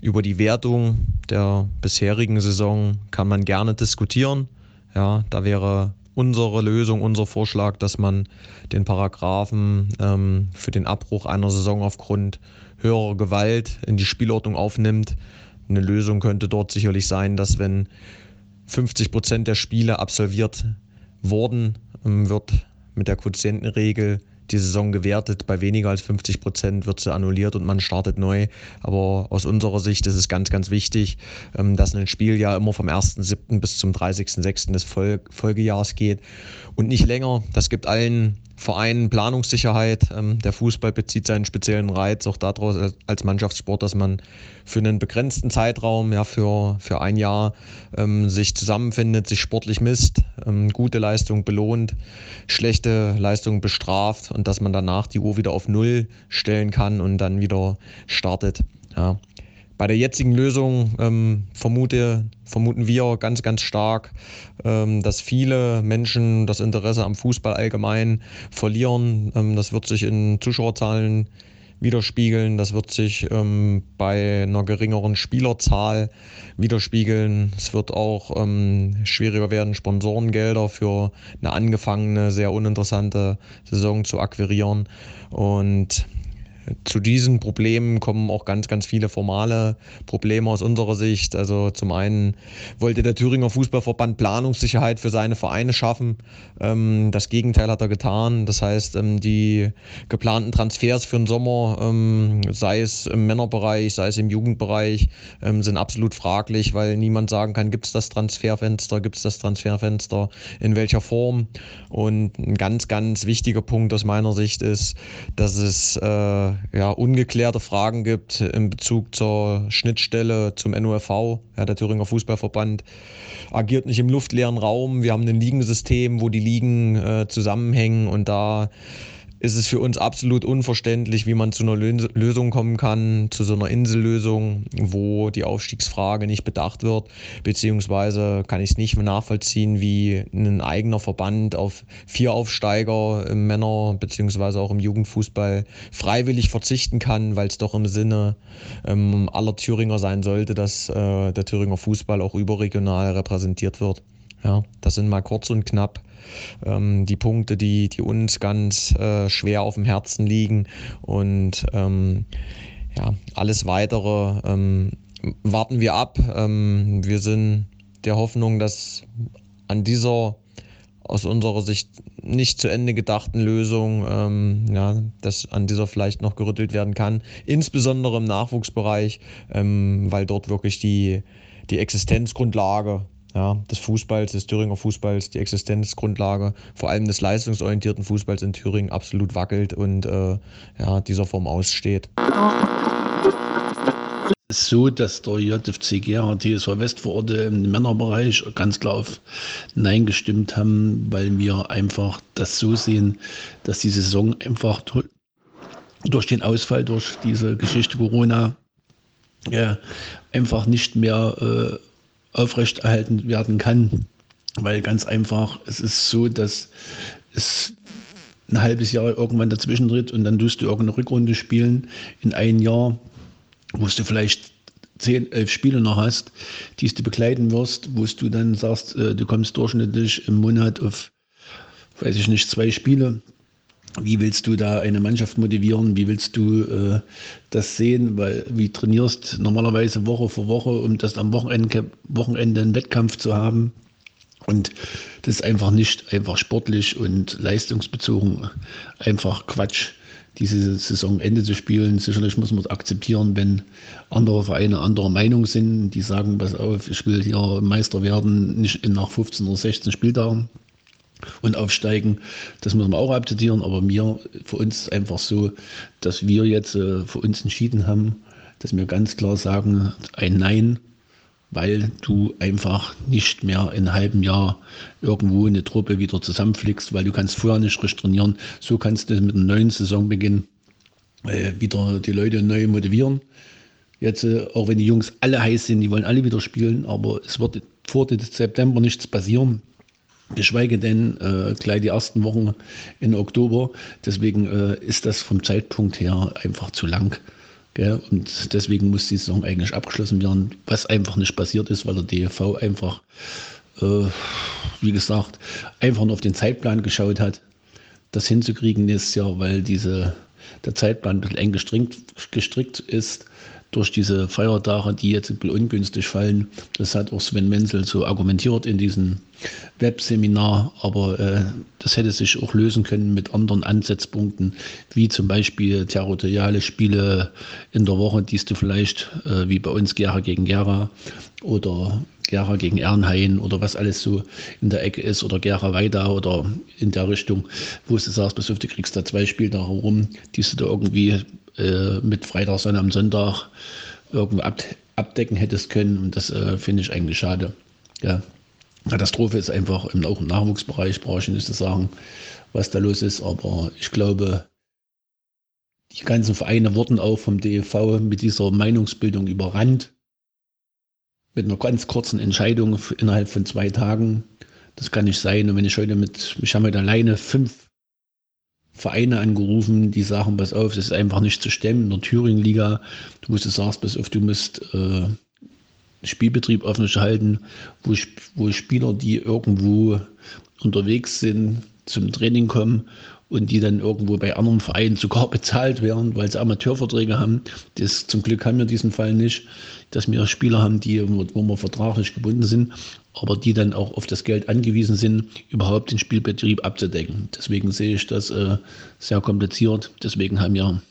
über die Wertung der bisherigen Saison kann man gerne diskutieren. Ja, da wäre unsere Lösung, unser Vorschlag, dass man den Paragraphen ähm, für den Abbruch einer Saison aufgrund höherer Gewalt in die Spielordnung aufnimmt. Eine Lösung könnte dort sicherlich sein, dass wenn 50 Prozent der Spiele absolviert wurden, ähm, wird mit der Quotientenregel die Saison gewertet. Bei weniger als 50 Prozent wird sie annulliert und man startet neu. Aber aus unserer Sicht ist es ganz, ganz wichtig, ähm, dass ein Spiel ja immer vom 1.7. bis zum 30.6. des Folgejahres geht und nicht länger. Das gibt allen Vereinen Planungssicherheit. Ähm, der Fußball bezieht seinen speziellen Reiz auch daraus als Mannschaftssport, dass man für einen begrenzten Zeitraum, ja für, für ein Jahr, ähm, sich zusammenfindet, sich sportlich misst, ähm, gute Leistung belohnt, schlechte Leistung bestraft und dass man danach die Uhr wieder auf Null stellen kann und dann wieder startet. Ja. Bei der jetzigen Lösung ähm, vermute, vermuten wir ganz, ganz stark, ähm, dass viele Menschen das Interesse am Fußball allgemein verlieren. Ähm, das wird sich in Zuschauerzahlen widerspiegeln. Das wird sich ähm, bei einer geringeren Spielerzahl widerspiegeln. Es wird auch ähm, schwieriger werden, Sponsorengelder für eine angefangene, sehr uninteressante Saison zu akquirieren. Und zu diesen Problemen kommen auch ganz, ganz viele formale Probleme aus unserer Sicht. Also zum einen wollte der Thüringer Fußballverband Planungssicherheit für seine Vereine schaffen. Ähm, das Gegenteil hat er getan. Das heißt, ähm, die geplanten Transfers für den Sommer, ähm, sei es im Männerbereich, sei es im Jugendbereich, sind absolut fraglich, weil niemand sagen kann, gibt es das Transferfenster, gibt es das Transferfenster, in welcher Form. Und ein ganz, ganz wichtiger Punkt aus meiner Sicht ist, dass es äh, ja, ungeklärte Fragen gibt in Bezug zur Schnittstelle zum NUFV. Ja, der Thüringer Fußballverband agiert nicht im luftleeren Raum. Wir haben ein Ligensystem, wo die Ligen äh, zusammenhängen und da ist es für uns absolut unverständlich, wie man zu einer Lösung kommen kann, zu so einer Insellösung, wo die Aufstiegsfrage nicht bedacht wird, beziehungsweise kann ich es nicht nachvollziehen, wie ein eigener Verband auf vier Aufsteiger im Männer- beziehungsweise auch im Jugendfußball freiwillig verzichten kann, weil es doch im Sinne ähm, aller Thüringer sein sollte, dass äh, der Thüringer Fußball auch überregional repräsentiert wird. Ja, das sind mal kurz und knapp ähm, die Punkte, die, die uns ganz äh, schwer auf dem Herzen liegen. Und ähm, ja, alles weitere ähm, warten wir ab. Ähm, wir sind der Hoffnung, dass an dieser aus unserer Sicht nicht zu Ende gedachten Lösung, ähm, ja, dass an dieser vielleicht noch gerüttelt werden kann, insbesondere im Nachwuchsbereich, ähm, weil dort wirklich die, die Existenzgrundlage ja, des Fußballs, des Thüringer Fußballs, die Existenzgrundlage, vor allem des leistungsorientierten Fußballs in Thüringen absolut wackelt und äh, ja, dieser Form aussteht. Es ist so, dass der JFC Gera TSV Westvororte im Männerbereich ganz klar auf Nein gestimmt haben, weil wir einfach das so sehen, dass die Saison einfach durch den Ausfall, durch diese Geschichte Corona, äh, einfach nicht mehr äh, aufrechterhalten werden kann. Weil ganz einfach, es ist so, dass es ein halbes Jahr irgendwann dazwischen tritt und dann tust du irgendeine Rückrunde spielen in ein Jahr, wo du vielleicht zehn, elf Spiele noch hast, die du begleiten wirst, wo du dann sagst, äh, du kommst durchschnittlich im Monat auf, weiß ich nicht, zwei Spiele wie willst du da eine Mannschaft motivieren? Wie willst du äh, das sehen? Weil wie trainierst normalerweise Woche für Woche, um das am Wochenende, Wochenende einen Wettkampf zu haben. Und das ist einfach nicht einfach sportlich und leistungsbezogen einfach Quatsch, diese Saisonende zu spielen. Sicherlich muss man akzeptieren, wenn andere Vereine anderer Meinung sind, die sagen, pass auf, ich will hier Meister werden, nicht nach 15 oder 16 Spieltagen und aufsteigen. Das muss man auch akzeptieren, aber mir, für uns einfach so, dass wir jetzt äh, für uns entschieden haben, dass wir ganz klar sagen, ein Nein weil du einfach nicht mehr in einem halben Jahr irgendwo eine Truppe wieder zusammenflickst, weil du kannst vorher nicht richtig trainieren. So kannst du mit einem neuen Saisonbeginn äh, wieder die Leute neu motivieren. Jetzt, äh, auch wenn die Jungs alle heiß sind, die wollen alle wieder spielen, aber es wird vor September nichts passieren. Geschweige denn äh, gleich die ersten Wochen in Oktober. Deswegen äh, ist das vom Zeitpunkt her einfach zu lang. Gell? Und deswegen muss die Saison eigentlich abgeschlossen werden, was einfach nicht passiert ist, weil der DFV einfach, äh, wie gesagt, einfach nur auf den Zeitplan geschaut hat, das hinzukriegen nächstes Jahr, weil diese, der Zeitplan ein bisschen eng gestrickt, gestrickt ist durch diese Feiertage, die jetzt ungünstig fallen. Das hat auch Sven Menzel so argumentiert in diesem Webseminar, aber äh, das hätte sich auch lösen können mit anderen Ansatzpunkten, wie zum Beispiel territoriale Spiele in der Woche, die du vielleicht äh, wie bei uns Gera gegen Gera oder Gera gegen Ernhain oder was alles so in der Ecke ist oder Gera Weida oder in der Richtung, wo du sagst, pass auf, du kriegst da zwei Spieltage rum, die du da irgendwie äh, mit Freitag, Sonntag am Sonntag irgendwo ab, abdecken hättest können und das äh, finde ich eigentlich schade. Ja. Katastrophe ist einfach im, auch im Nachwuchsbereich, brauche ich nicht zu sagen, was da los ist, aber ich glaube, die ganzen Vereine wurden auch vom DEV mit dieser Meinungsbildung überrannt mit einer ganz kurzen Entscheidung innerhalb von zwei Tagen. Das kann nicht sein. Und wenn ich heute mit, ich habe heute alleine fünf Vereine angerufen, die sagen, pass auf, das ist einfach nicht zu stemmen in der Thüringen-Liga. Du musst sagst, pass auf, du musst äh, Spielbetrieb halten, wo, wo Spieler, die irgendwo unterwegs sind, zum Training kommen und die dann irgendwo bei anderen Vereinen sogar [laughs] bezahlt werden, weil sie Amateurverträge haben. Das, zum Glück haben wir diesen Fall nicht, dass wir Spieler haben, die, wo wir vertraglich gebunden sind, aber die dann auch auf das Geld angewiesen sind, überhaupt den Spielbetrieb abzudecken. Deswegen sehe ich das äh, sehr kompliziert. Deswegen haben wir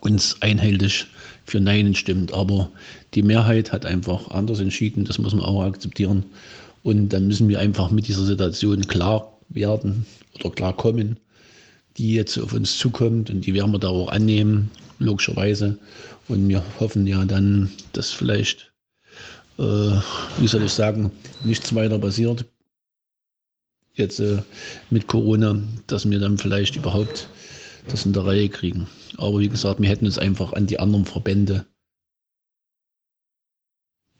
uns einhellig für Nein gestimmt. Aber die Mehrheit hat einfach anders entschieden. Das muss man auch akzeptieren. Und dann müssen wir einfach mit dieser Situation klar werden oder klar kommen die jetzt auf uns zukommt und die werden wir da auch annehmen, logischerweise. Und wir hoffen ja dann, dass vielleicht, äh, wie soll ich sagen, nichts weiter passiert. Jetzt äh, mit Corona, dass wir dann vielleicht überhaupt das in der Reihe kriegen. Aber wie gesagt, wir hätten uns einfach an die anderen Verbände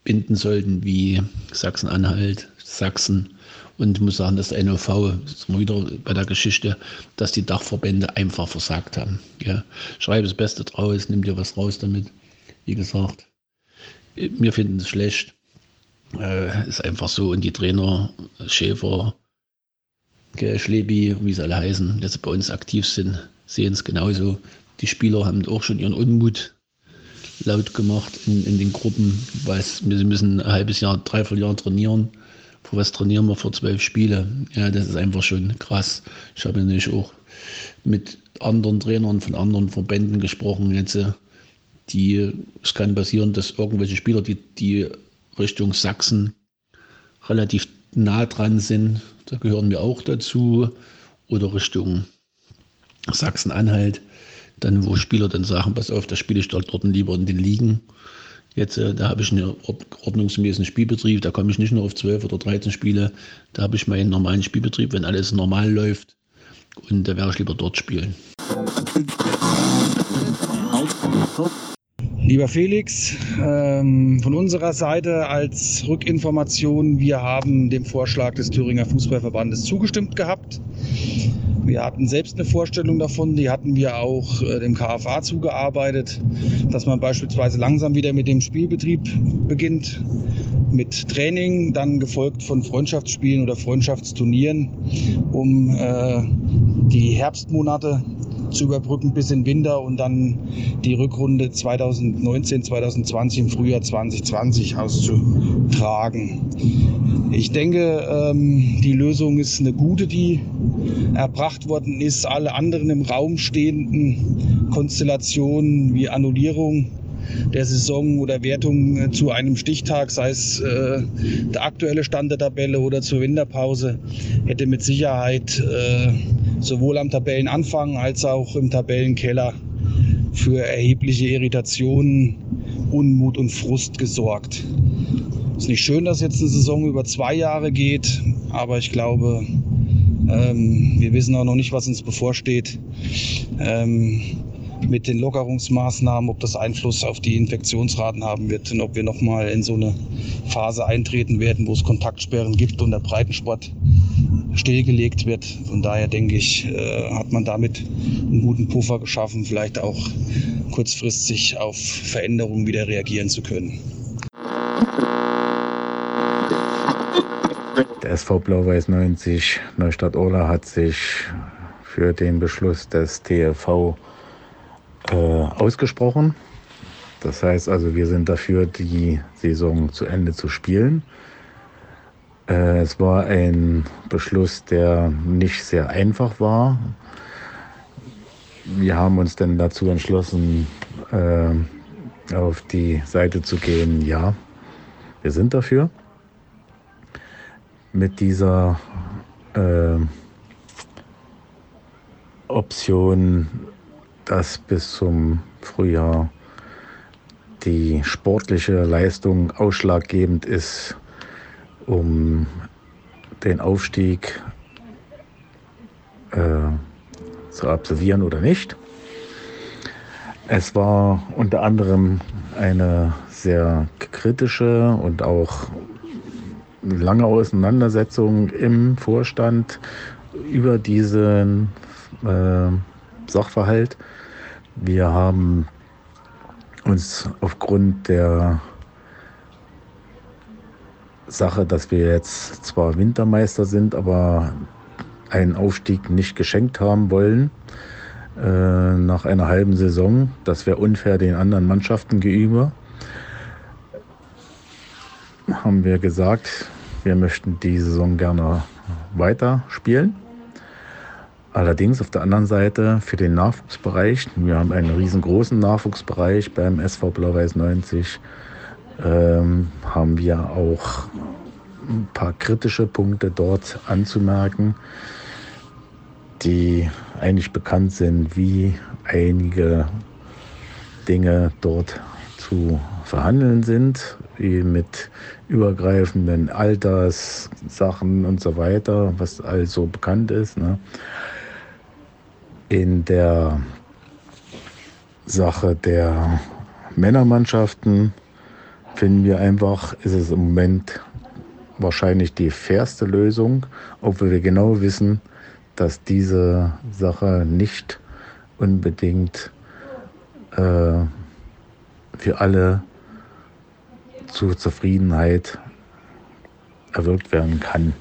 binden sollten, wie Sachsen-Anhalt, Sachsen und ich muss sagen, dass der NOV, das sind wieder bei der Geschichte, dass die Dachverbände einfach versagt haben. Ja. Schreibe das Beste draus, nimm dir was raus damit. Wie gesagt, wir finden es schlecht. Äh, ist einfach so. Und die Trainer, Schäfer, Schlebi, wie sie alle heißen, jetzt bei uns aktiv sind, sehen es genauso. Die Spieler haben auch schon ihren Unmut laut gemacht in, in den Gruppen, weil wir müssen ein halbes Jahr, dreiviertel Jahr trainieren für was trainieren wir für zwölf Spiele? Ja, das ist einfach schon krass. Ich habe nämlich auch mit anderen Trainern von anderen Verbänden gesprochen jetzt, äh, die, es kann passieren, dass irgendwelche Spieler, die, die Richtung Sachsen relativ nah dran sind, da gehören wir auch dazu, oder Richtung Sachsen-Anhalt, dann wo Spieler dann sagen, pass auf, da spiele ich dort lieber in den Ligen. Jetzt, äh, da habe ich einen ordnungsgemäßen Spielbetrieb, da komme ich nicht nur auf 12 oder 13 Spiele, da habe ich meinen normalen Spielbetrieb, wenn alles normal läuft. Und da werde ich lieber dort spielen. Lieber Felix, ähm, von unserer Seite als Rückinformation, wir haben dem Vorschlag des Thüringer Fußballverbandes zugestimmt gehabt. Wir hatten selbst eine Vorstellung davon, die hatten wir auch äh, dem KFA zugearbeitet, dass man beispielsweise langsam wieder mit dem Spielbetrieb beginnt, mit Training, dann gefolgt von Freundschaftsspielen oder Freundschaftsturnieren, um äh, die Herbstmonate zu überbrücken bis in Winter und dann die Rückrunde 2019, 2020 im Frühjahr 2020 auszutragen. Ich denke, ähm, die Lösung ist eine gute, die erbracht worden ist. Alle anderen im Raum stehenden Konstellationen wie Annullierung der Saison oder Wertung äh, zu einem Stichtag, sei es äh, der aktuelle Stand der Tabelle oder zur Winterpause, hätte mit Sicherheit äh, sowohl am Tabellenanfang als auch im Tabellenkeller für erhebliche Irritationen, Unmut und Frust gesorgt. Es ist nicht schön, dass jetzt eine Saison über zwei Jahre geht, aber ich glaube, ähm, wir wissen auch noch nicht, was uns bevorsteht. Ähm, mit den Lockerungsmaßnahmen, ob das Einfluss auf die Infektionsraten haben wird und ob wir nochmal in so eine Phase eintreten werden, wo es Kontaktsperren gibt und der Breitensport stillgelegt wird. Von daher denke ich, äh, hat man damit einen guten Puffer geschaffen, vielleicht auch kurzfristig auf Veränderungen wieder reagieren zu können. Der SV Blau-Weiß 90 Neustadt-Orla hat sich für den Beschluss des TFV äh, ausgesprochen. Das heißt also, wir sind dafür, die Saison zu Ende zu spielen. Äh, es war ein Beschluss, der nicht sehr einfach war. Wir haben uns dann dazu entschlossen, äh, auf die Seite zu gehen, ja, wir sind dafür. Mit dieser äh, Option dass bis zum Frühjahr die sportliche Leistung ausschlaggebend ist, um den Aufstieg äh, zu absolvieren oder nicht. Es war unter anderem eine sehr kritische und auch lange Auseinandersetzung im Vorstand über diesen äh, Sachverhalt. Wir haben uns aufgrund der Sache, dass wir jetzt zwar Wintermeister sind, aber einen Aufstieg nicht geschenkt haben wollen, äh, nach einer halben Saison. Das wäre unfair den anderen Mannschaften gegenüber. Haben wir gesagt, wir möchten die Saison gerne weiter spielen. Allerdings auf der anderen Seite für den Nachwuchsbereich, wir haben einen riesengroßen Nachwuchsbereich beim SV Blau-Weiß 90, ähm, haben wir auch ein paar kritische Punkte dort anzumerken, die eigentlich bekannt sind, wie einige Dinge dort zu verhandeln sind, wie mit übergreifenden Alterssachen und so weiter, was also bekannt ist. Ne? in der Sache der Männermannschaften finden wir einfach, ist es im Moment wahrscheinlich die fairste Lösung, obwohl wir genau wissen, dass diese Sache nicht unbedingt äh, für alle zur Zufriedenheit erwirkt werden kann.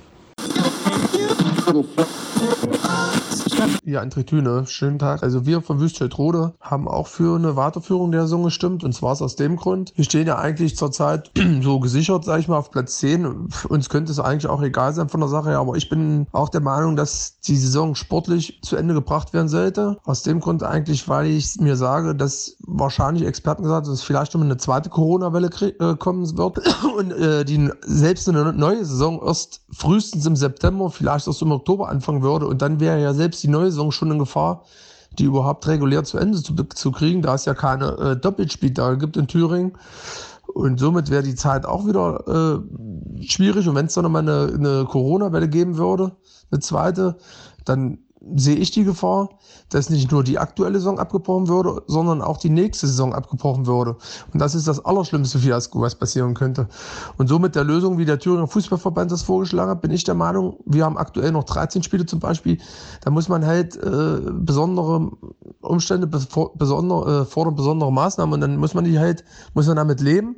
Ja, André Thüne, schönen Tag. Also wir von Wüstfeldrode haben auch für eine Weiterführung der Saison gestimmt und zwar aus dem Grund. Wir stehen ja eigentlich zurzeit [clears throat] so gesichert, sage ich mal, auf Platz 10. Uns könnte es eigentlich auch egal sein von der Sache her, aber ich bin auch der Meinung, dass die Saison sportlich zu Ende gebracht werden sollte. Aus dem Grund eigentlich, weil ich mir sage, dass wahrscheinlich Experten gesagt haben, dass vielleicht noch eine zweite Corona-Welle äh, kommen wird [clears throat] und äh, die selbst eine neue Saison erst frühestens im September, vielleicht erst im Oktober anfangen würde und dann wäre ja selbst die neue Saison schon in Gefahr, die überhaupt regulär zu Ende zu, zu kriegen, da es ja keine äh, Doppelspieltage gibt in Thüringen. Und somit wäre die Zeit auch wieder äh, schwierig. Und wenn es dann nochmal eine, eine Corona-Welle geben würde, eine zweite, dann sehe ich die Gefahr, dass nicht nur die aktuelle Saison abgebrochen würde, sondern auch die nächste Saison abgebrochen würde. Und das ist das allerschlimmste Fiasko, was passieren könnte. Und somit der Lösung, wie der Thüringer Fußballverband das vorgeschlagen hat, bin ich der Meinung, wir haben aktuell noch 13 Spiele zum Beispiel. Da muss man halt äh, besondere Umstände besonder, äh, fordern, besondere Maßnahmen und dann muss man die halt, muss man damit leben.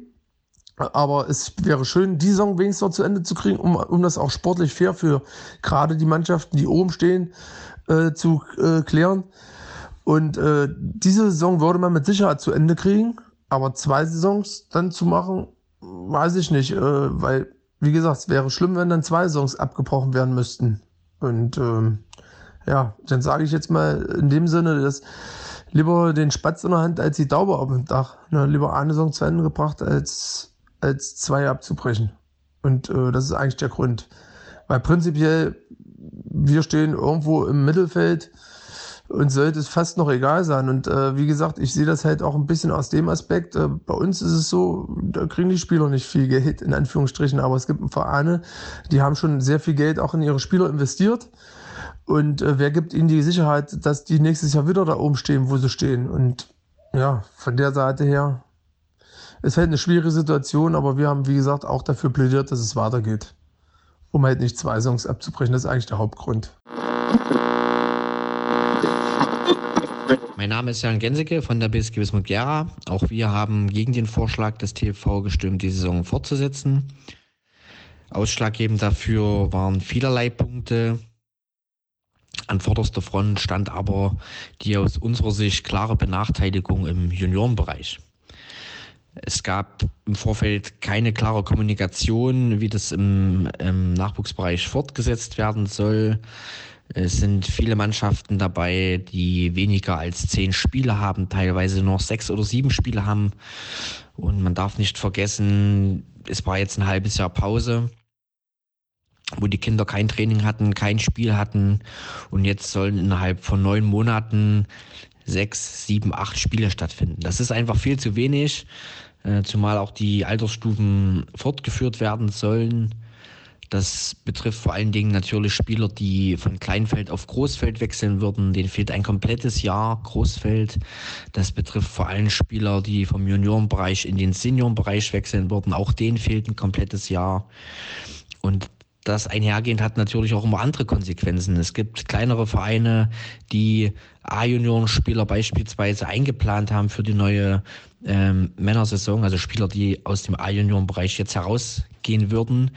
Aber es wäre schön, die Saison wenigstens noch zu Ende zu kriegen, um, um das auch sportlich fair für gerade die Mannschaften, die oben stehen, äh, zu äh, klären. Und äh, diese Saison würde man mit Sicherheit zu Ende kriegen, aber zwei Saisons dann zu machen, weiß ich nicht, äh, weil wie gesagt, es wäre schlimm, wenn dann zwei Songs abgebrochen werden müssten. Und ähm, ja, dann sage ich jetzt mal in dem Sinne, dass lieber den Spatz in der Hand als die Taube auf dem Dach. Ne, lieber eine Song zu Ende gebracht, als, als zwei abzubrechen. Und äh, das ist eigentlich der Grund. Weil prinzipiell, wir stehen irgendwo im Mittelfeld und sollte es fast noch egal sein. Und äh, wie gesagt, ich sehe das halt auch ein bisschen aus dem Aspekt. Äh, bei uns ist es so, da kriegen die Spieler nicht viel Geld, in Anführungsstrichen, aber es gibt Vereine, die haben schon sehr viel Geld auch in ihre Spieler investiert. Und äh, wer gibt ihnen die Sicherheit, dass die nächstes Jahr wieder da oben stehen, wo sie stehen? Und ja, von der Seite her ist halt eine schwierige Situation, aber wir haben, wie gesagt, auch dafür plädiert, dass es weitergeht. Um halt nicht zwei Songs abzubrechen, das ist eigentlich der Hauptgrund. Mein Name ist Jan Genseke von der BSG Wismut Gera. Auch wir haben gegen den Vorschlag des TV gestimmt, die Saison fortzusetzen. Ausschlaggebend dafür waren vielerlei Punkte. An vorderster Front stand aber die aus unserer Sicht klare Benachteiligung im Juniorenbereich. Es gab im Vorfeld keine klare Kommunikation, wie das im, im Nachwuchsbereich fortgesetzt werden soll. Es sind viele Mannschaften dabei, die weniger als zehn Spiele haben, teilweise noch sechs oder sieben Spiele haben. Und man darf nicht vergessen, es war jetzt ein halbes Jahr Pause, wo die Kinder kein Training hatten, kein Spiel hatten. Und jetzt sollen innerhalb von neun Monaten sechs, sieben, acht Spiele stattfinden. Das ist einfach viel zu wenig, äh, zumal auch die Altersstufen fortgeführt werden sollen. Das betrifft vor allen Dingen natürlich Spieler, die von Kleinfeld auf Großfeld wechseln würden. Denen fehlt ein komplettes Jahr Großfeld. Das betrifft vor allem Spieler, die vom Juniorenbereich in den Seniorenbereich wechseln würden. Auch denen fehlt ein komplettes Jahr. Und das einhergehend hat natürlich auch immer andere Konsequenzen. Es gibt kleinere Vereine, die A-Junioren-Spieler beispielsweise eingeplant haben für die neue ähm, Männersaison, also Spieler, die aus dem A-Junioren-Bereich jetzt herausgehen würden,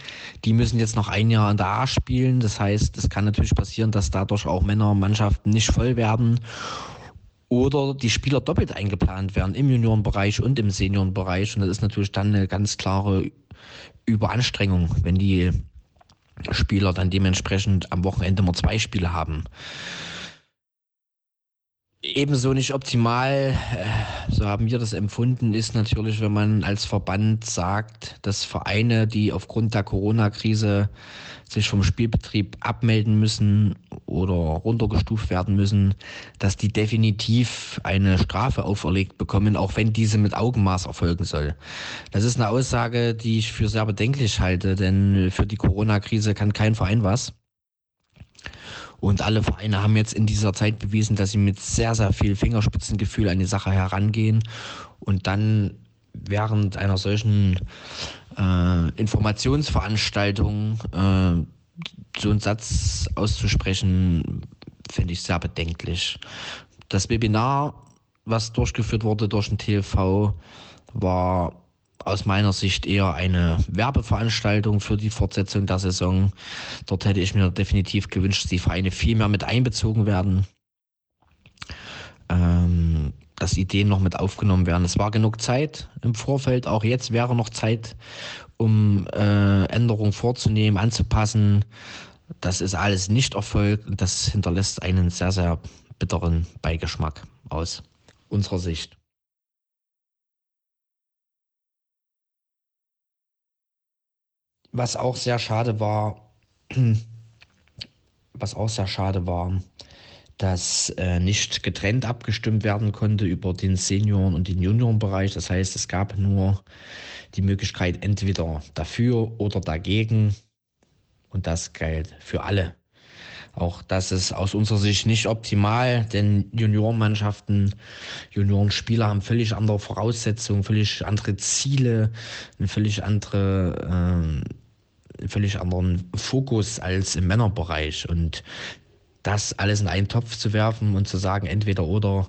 die müssen jetzt noch ein Jahr in der A spielen. Das heißt, es kann natürlich passieren, dass dadurch auch Männermannschaften nicht voll werden oder die Spieler doppelt eingeplant werden im Juniorenbereich und im Seniorenbereich. Und das ist natürlich dann eine ganz klare Überanstrengung, wenn die Spieler dann dementsprechend am Wochenende nur zwei Spiele haben. Ebenso nicht optimal, äh, so haben wir das empfunden, ist natürlich, wenn man als Verband sagt, dass Vereine, die aufgrund der Corona-Krise sich vom Spielbetrieb abmelden müssen oder runtergestuft werden müssen, dass die definitiv eine Strafe auferlegt bekommen, auch wenn diese mit Augenmaß erfolgen soll. Das ist eine Aussage, die ich für sehr bedenklich halte, denn für die Corona-Krise kann kein Verein was. Und alle Vereine haben jetzt in dieser Zeit bewiesen, dass sie mit sehr, sehr viel Fingerspitzengefühl an die Sache herangehen und dann während einer solchen äh, Informationsveranstaltung äh, so einen Satz auszusprechen, finde ich sehr bedenklich. Das Webinar, was durchgeführt wurde durch den TV, war aus meiner Sicht eher eine Werbeveranstaltung für die Fortsetzung der Saison. Dort hätte ich mir definitiv gewünscht, dass die Vereine viel mehr mit einbezogen werden. Ähm, dass Ideen noch mit aufgenommen werden. Es war genug Zeit im Vorfeld. Auch jetzt wäre noch Zeit, um äh, Änderungen vorzunehmen, anzupassen. Das ist alles nicht erfolgt und das hinterlässt einen sehr, sehr bitteren Beigeschmack aus unserer Sicht. Was auch sehr schade war, [clears throat] was auch sehr schade war, dass äh, nicht getrennt abgestimmt werden konnte über den Senioren- und den Juniorenbereich. Das heißt, es gab nur die Möglichkeit entweder dafür oder dagegen. Und das galt für alle. Auch das ist aus unserer Sicht nicht optimal, denn Juniorenmannschaften, Juniorenspieler haben völlig andere Voraussetzungen, völlig andere Ziele, eine völlig andere äh, völlig anderen Fokus als im Männerbereich. Und das alles in einen Topf zu werfen und zu sagen, entweder oder,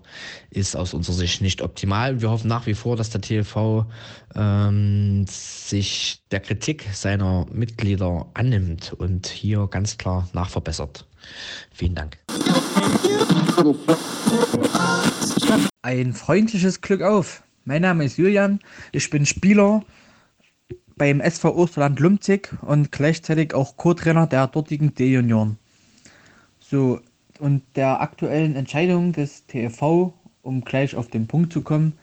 ist aus unserer Sicht nicht optimal. Wir hoffen nach wie vor, dass der TV ähm, sich der Kritik seiner Mitglieder annimmt und hier ganz klar nachverbessert. Vielen Dank. Ein freundliches Glück auf. Mein Name ist Julian. Ich bin Spieler beim SV Osterland Lumzig und gleichzeitig auch Co-Trainer der dortigen D-Junioren. So, und der aktuellen Entscheidung des TFV, um gleich auf den Punkt zu kommen,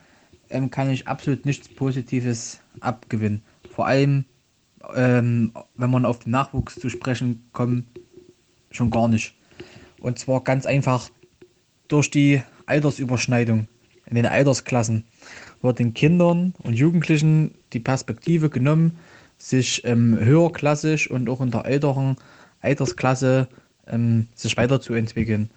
ähm, kann ich absolut nichts Positives abgewinnen. Vor allem, ähm, wenn man auf den Nachwuchs zu sprechen kommt, schon gar nicht. Und zwar ganz einfach durch die Altersüberschneidung in den Altersklassen wird den Kindern und Jugendlichen die Perspektive genommen, sich ähm, höherklassig und auch in der älteren Altersklasse ähm, sich weiterzuentwickeln.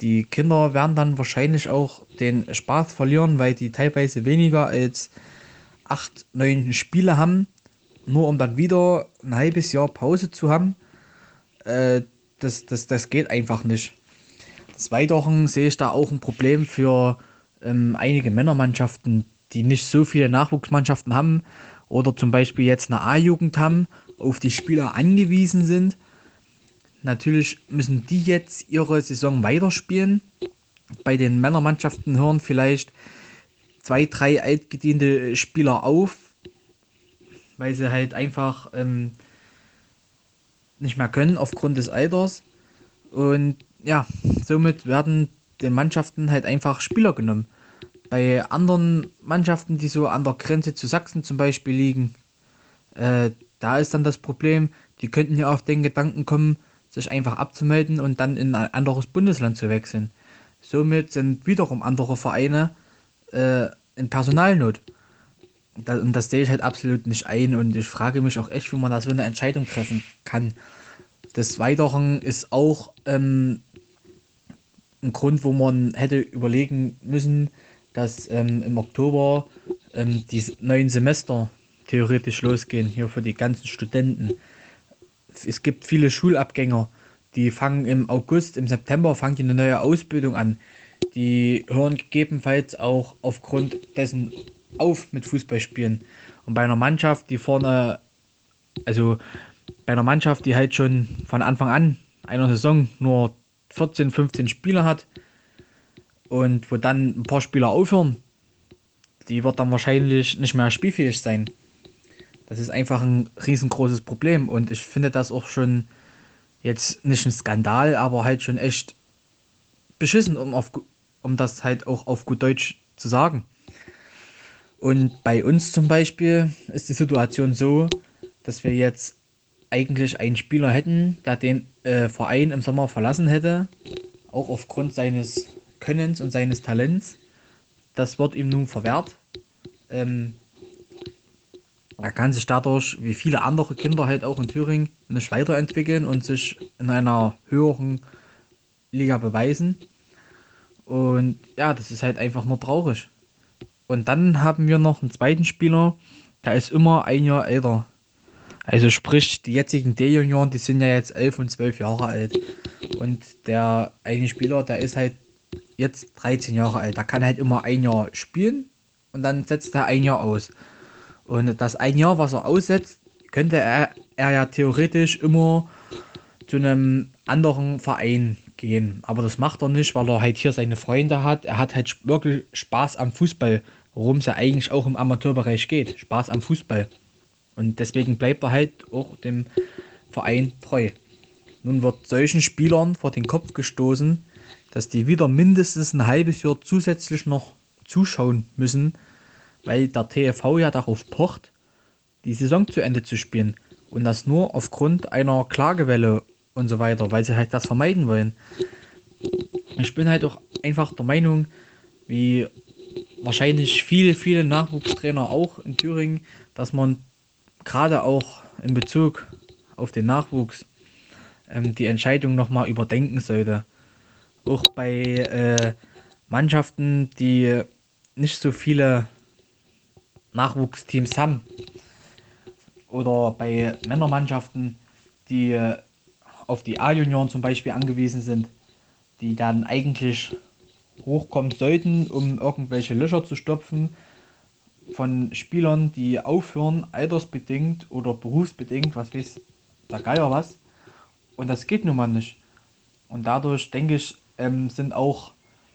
Die Kinder werden dann wahrscheinlich auch den Spaß verlieren, weil die teilweise weniger als acht, neun Spiele haben, nur um dann wieder ein halbes Jahr Pause zu haben. Äh, das, das, das geht einfach nicht. Des Weiteren sehe ich da auch ein Problem für ähm, einige Männermannschaften, die nicht so viele Nachwuchsmannschaften haben oder zum Beispiel jetzt eine A-Jugend haben, auf die Spieler angewiesen sind. Natürlich müssen die jetzt ihre Saison weiterspielen. Bei den Männermannschaften hören vielleicht zwei, drei altgediente Spieler auf, weil sie halt einfach ähm, nicht mehr können aufgrund des Alters. Und ja, somit werden den Mannschaften halt einfach Spieler genommen. Bei anderen Mannschaften, die so an der Grenze zu Sachsen zum Beispiel liegen, äh, da ist dann das Problem, die könnten ja auf den Gedanken kommen, sich einfach abzumelden und dann in ein anderes Bundesland zu wechseln. Somit sind wiederum andere Vereine äh, in Personalnot. Das, und das sehe ich halt absolut nicht ein und ich frage mich auch echt, wie man da so eine Entscheidung treffen kann. Des Weiteren ist auch ähm, ein Grund, wo man hätte überlegen müssen, dass ähm, im Oktober ähm, die neuen Semester theoretisch losgehen, hier für die ganzen Studenten. Es gibt viele Schulabgänger, die fangen im August, im September fangen die eine neue Ausbildung an. Die hören gegebenenfalls auch aufgrund dessen auf mit Fußballspielen. Und bei einer Mannschaft, die vorne, also bei einer Mannschaft, die halt schon von Anfang an einer Saison nur 14, 15 Spieler hat und wo dann ein paar Spieler aufhören, die wird dann wahrscheinlich nicht mehr spielfähig sein. Das ist einfach ein riesengroßes Problem und ich finde das auch schon jetzt nicht ein Skandal, aber halt schon echt beschissen, um, auf, um das halt auch auf gut Deutsch zu sagen. Und bei uns zum Beispiel ist die Situation so, dass wir jetzt eigentlich einen Spieler hätten, der den äh, Verein im Sommer verlassen hätte, auch aufgrund seines Könnens und seines Talents. Das wird ihm nun verwehrt. Ähm, er kann sich dadurch, wie viele andere Kinder halt auch in Thüringen, nicht weiterentwickeln und sich in einer höheren Liga beweisen. Und ja, das ist halt einfach nur traurig. Und dann haben wir noch einen zweiten Spieler, der ist immer ein Jahr älter. Also sprich, die jetzigen D-Junioren, die sind ja jetzt 11 und 12 Jahre alt. Und der eine Spieler, der ist halt jetzt 13 Jahre alt. Der kann halt immer ein Jahr spielen und dann setzt er ein Jahr aus. Und das ein Jahr, was er aussetzt, könnte er, er ja theoretisch immer zu einem anderen Verein gehen. Aber das macht er nicht, weil er halt hier seine Freunde hat. Er hat halt wirklich Spaß am Fußball, worum es ja eigentlich auch im Amateurbereich geht. Spaß am Fußball. Und deswegen bleibt er halt auch dem Verein treu. Nun wird solchen Spielern vor den Kopf gestoßen, dass die wieder mindestens ein halbes Jahr zusätzlich noch zuschauen müssen, weil der TFV ja darauf pocht, die Saison zu Ende zu spielen. Und das nur aufgrund einer Klagewelle und so weiter, weil sie halt das vermeiden wollen. Ich bin halt auch einfach der Meinung, wie wahrscheinlich viele, viele Nachwuchstrainer auch in Thüringen, dass man gerade auch in Bezug auf den Nachwuchs ähm, die Entscheidung nochmal überdenken sollte. Auch bei äh, Mannschaften, die nicht so viele Nachwuchsteams haben oder bei Männermannschaften, die äh, auf die A-Junioren zum Beispiel angewiesen sind, die dann eigentlich hochkommen sollten, um irgendwelche Löcher zu stopfen von Spielern, die aufhören, altersbedingt oder berufsbedingt, was weiß der Geier was. Und das geht nun mal nicht. Und dadurch, denke ich, ähm, sind auch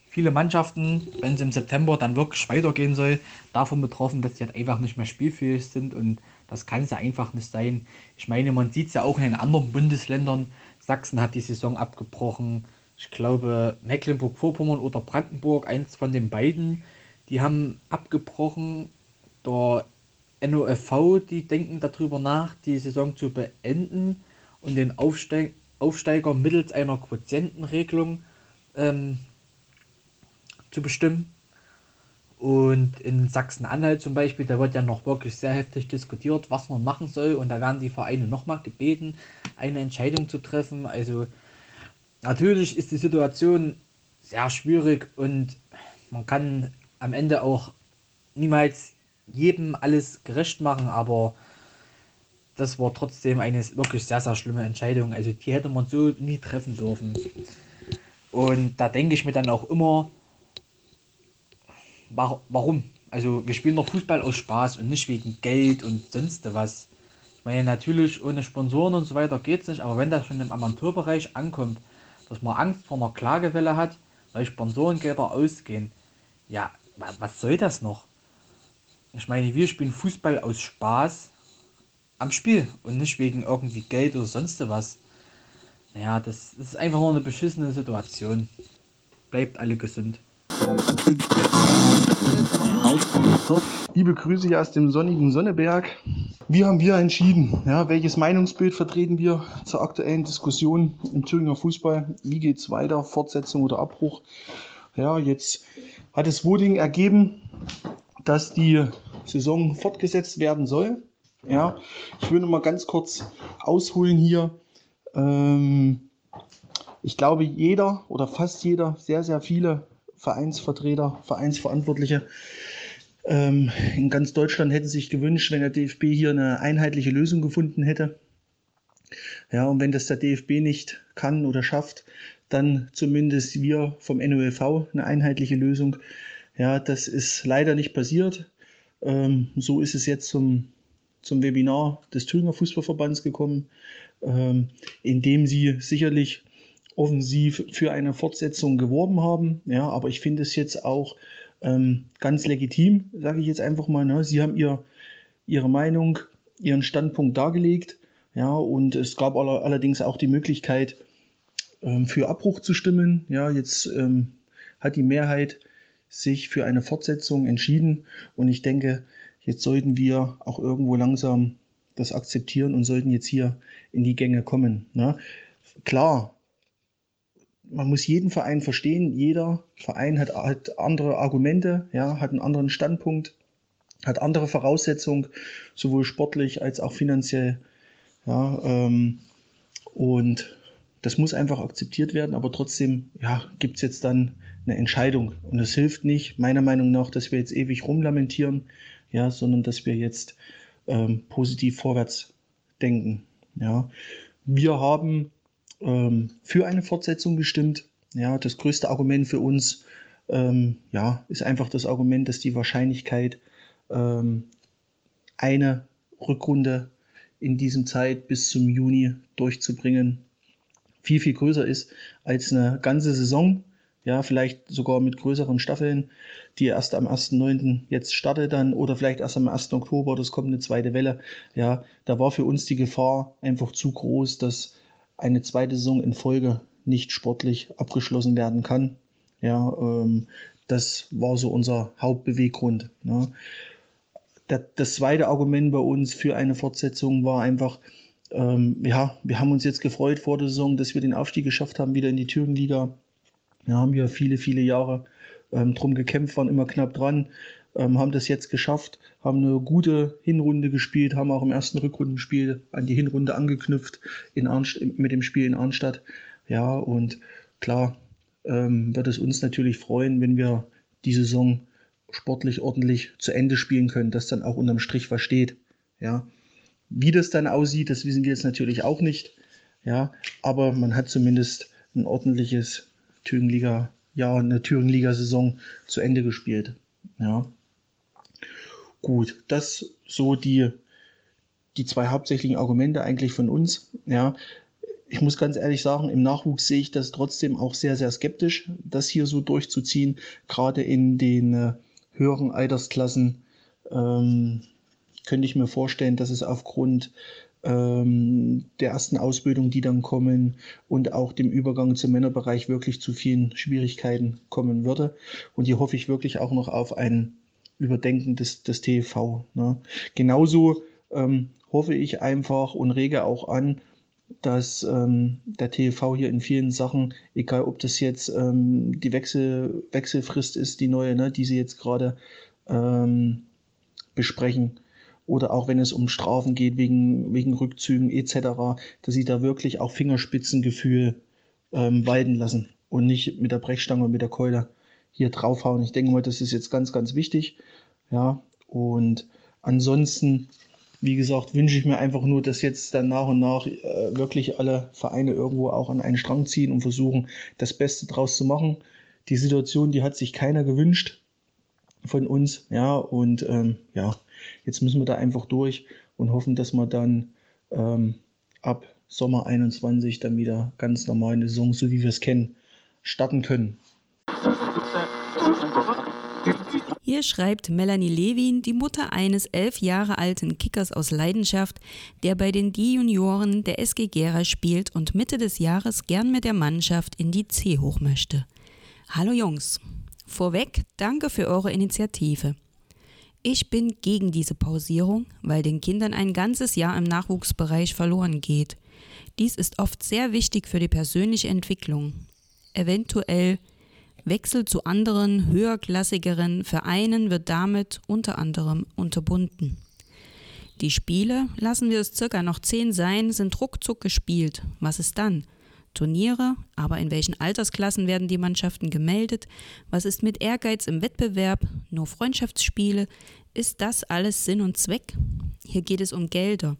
viele Mannschaften, wenn es im September dann wirklich weitergehen soll, davon betroffen, dass sie halt einfach nicht mehr spielfähig sind und Das kann es ja einfach nicht sein. Ich meine, man sieht es ja auch in den anderen Bundesländern. Sachsen hat die Saison abgebrochen. Ich glaube, Mecklenburg-Vorpommern oder Brandenburg, eins von den beiden, die haben abgebrochen. Der NOFV, die denken darüber nach, die Saison zu beenden und den Aufsteig Aufsteiger mittels einer Quotientenregelung ähm, zu bestimmen. Und in Sachsen-Anhalt zum Beispiel, da wird ja noch wirklich sehr heftig diskutiert, was man machen soll. Und da werden die Vereine nochmal gebeten, eine Entscheidung zu treffen. Also natürlich ist die Situation sehr schwierig und man kann am Ende auch niemals jedem alles gerecht machen, aber das war trotzdem eine wirklich sehr, sehr schlimme Entscheidung. Also die hätte man so nie treffen dürfen. Und da denke ich mir dann auch immer, warum? Also wir spielen doch Fußball aus Spaß und nicht wegen Geld und sonst was. Ich meine, natürlich ohne Sponsoren und so weiter geht es nicht, aber wenn das schon im Amateurbereich ankommt, dass man Angst vor einer Klagewelle hat, weil Sponsorengelder ausgehen, ja, was soll das noch? Ich meine, wir spielen Fußball aus Spaß am Spiel und nicht wegen irgendwie Geld oder sonst was. Naja, das, ist einfach nur eine beschissene Situation. Bleibt alle gesund. Liebe Grüße hier aus dem sonnigen Sonneberg. Wie haben wir entschieden? Ja, welches Meinungsbild vertreten wir zur aktuellen Diskussion im Thüringer Fußball? Wie geht es weiter? Fortsetzung oder Abbruch? Ja, jetzt hat das Voting ergeben, dass die Saison fortgesetzt werden soll. Ja, ich noch mal ganz kurz ausholen hier. Ähm, ich glaube, jeder oder fast jeder, sehr, sehr viele Vereinsvertreter, Vereinsverantwortliche ähm, in ganz Deutschland hätten sich gewünscht, wenn der DFB hier eine einheitliche Lösung gefunden hätte. Ja, und wenn das der DFB nicht kann oder schafft, dann zumindest wir vom NOLV eine einheitliche Lösung. Ja, das ist leider nicht passiert. Ähm, so ist es jetzt zum, zum Webinar des Thüringer Fußballverbands gekommen, ähm, in dem sie sicherlich offensiv für eine Fortsetzung geworben haben. Ja, aber ich finde es jetzt auch ähm, ganz legitim, sage ich jetzt einfach mal. Ne? Sie haben ihr, ihre Meinung, ihren Standpunkt dargelegt. Ja, und es gab aller, allerdings auch die Möglichkeit, ähm, für Abbruch zu stimmen. Ja, jetzt ähm, hat die Mehrheit sich für eine Fortsetzung entschieden. Und ich denke, jetzt sollten wir auch irgendwo langsam das akzeptieren und sollten jetzt hier in die Gänge kommen. Ne? Klar, man muss jeden Verein verstehen. Jeder Verein hat, hat andere Argumente, ja, hat einen anderen Standpunkt, hat andere Voraussetzungen, sowohl sportlich als auch finanziell. Ja, ähm, und das muss einfach akzeptiert werden, aber trotzdem ja, gibt es jetzt dann eine Entscheidung. Und es hilft nicht, meiner Meinung nach, dass wir jetzt ewig rumlamentieren, ja, sondern dass wir jetzt ähm, positiv vorwärts denken. Ja. Wir haben ähm, für eine Fortsetzung gestimmt. Ja, das größte Argument für uns ähm, ja, ist einfach das Argument, dass die Wahrscheinlichkeit, ähm, eine Rückrunde in diesem Zeit bis zum Juni durchzubringen, viel, viel größer ist als eine ganze Saison. Ja, vielleicht sogar mit größeren Staffeln, die erst am 1.9. jetzt startet dann oder vielleicht erst am 1. Oktober, das kommt eine zweite Welle. Ja, da war für uns die Gefahr einfach zu groß, dass eine zweite Saison in Folge nicht sportlich abgeschlossen werden kann. Ja, ähm, das war so unser Hauptbeweggrund. Ne? Das, das zweite Argument bei uns für eine Fortsetzung war einfach, ähm, ja, wir haben uns jetzt gefreut vor der Saison, dass wir den Aufstieg geschafft haben, wieder in die Thüringenliga. Wir haben ja viele, viele Jahre ähm, drum gekämpft, waren immer knapp dran, ähm, haben das jetzt geschafft, haben eine gute Hinrunde gespielt, haben auch im ersten Rückrundenspiel an die Hinrunde angeknüpft in Arnst mit dem Spiel in Arnstadt. Ja, und klar ähm, wird es uns natürlich freuen, wenn wir die Saison sportlich ordentlich zu Ende spielen können, dass dann auch unterm Strich was steht. Ja, wie das dann aussieht, das wissen wir jetzt natürlich auch nicht. Ja, aber man hat zumindest ein ordentliches Thüringenliga, ja, eine Thüringenliga-Saison zu Ende gespielt. Ja. Gut, das so die, die zwei hauptsächlichen Argumente eigentlich von uns. Ja, ich muss ganz ehrlich sagen, im Nachwuchs sehe ich das trotzdem auch sehr, sehr skeptisch, das hier so durchzuziehen, gerade in den äh, höheren Altersklassen. Ähm, könnte ich mir vorstellen, dass es aufgrund ähm, der ersten Ausbildung, die dann kommen und auch dem Übergang zum Männerbereich wirklich zu vielen Schwierigkeiten kommen würde. Und hier hoffe ich wirklich auch noch auf ein Überdenken des, des TV. Ne? Genauso ähm, hoffe ich einfach und rege auch an, dass ähm, der TV hier in vielen Sachen, egal ob das jetzt ähm, die Wechsel, Wechselfrist ist, die neue, ne, die sie jetzt gerade ähm, besprechen, oder auch wenn es um Strafen geht wegen, wegen Rückzügen etc., dass sie da wirklich auch Fingerspitzengefühl ähm, walten lassen und nicht mit der Brechstange und mit der Keule hier draufhauen. Ich denke mal, das ist jetzt ganz, ganz wichtig. Ja, und ansonsten wie gesagt, wünsche ich mir einfach nur, dass jetzt dann nach und nach äh, wirklich alle Vereine irgendwo auch an einen Strang ziehen und versuchen, das Beste draus zu machen. Die Situation, die hat sich keiner gewünscht von uns, ja, und ähm, ja, jetzt müssen wir da einfach durch und hoffen, dass wir dann ähm, ab Sommer 21 dann wieder ganz normal eine Saison, so wie wir es kennen, starten können. Hier schreibt Melanie Levin, die Mutter eines elf Jahre alten Kickers aus Leidenschaft, der bei den D-Junioren der SG Gera spielt und Mitte des Jahres gern mit der Mannschaft in die C hoch möchte. Hallo Jungs. Vorweg, danke für eure Initiative. Ich bin gegen diese Pausierung, weil den Kindern ein ganzes Jahr im Nachwuchsbereich verloren geht. Dies ist oft sehr wichtig für die persönliche Entwicklung. Eventuell Wechsel zu anderen, höherklassigeren Vereinen wird damit unter anderem unterbunden. Die Spiele, lassen wir es circa noch zehn sein, sind ruckzuck gespielt. Was ist dann? Turniere, aber in welchen Altersklassen werden die Mannschaften gemeldet? Was ist mit Ehrgeiz im Wettbewerb? Nur Freundschaftsspiele? Ist das alles Sinn und Zweck? Hier geht es um Gelder.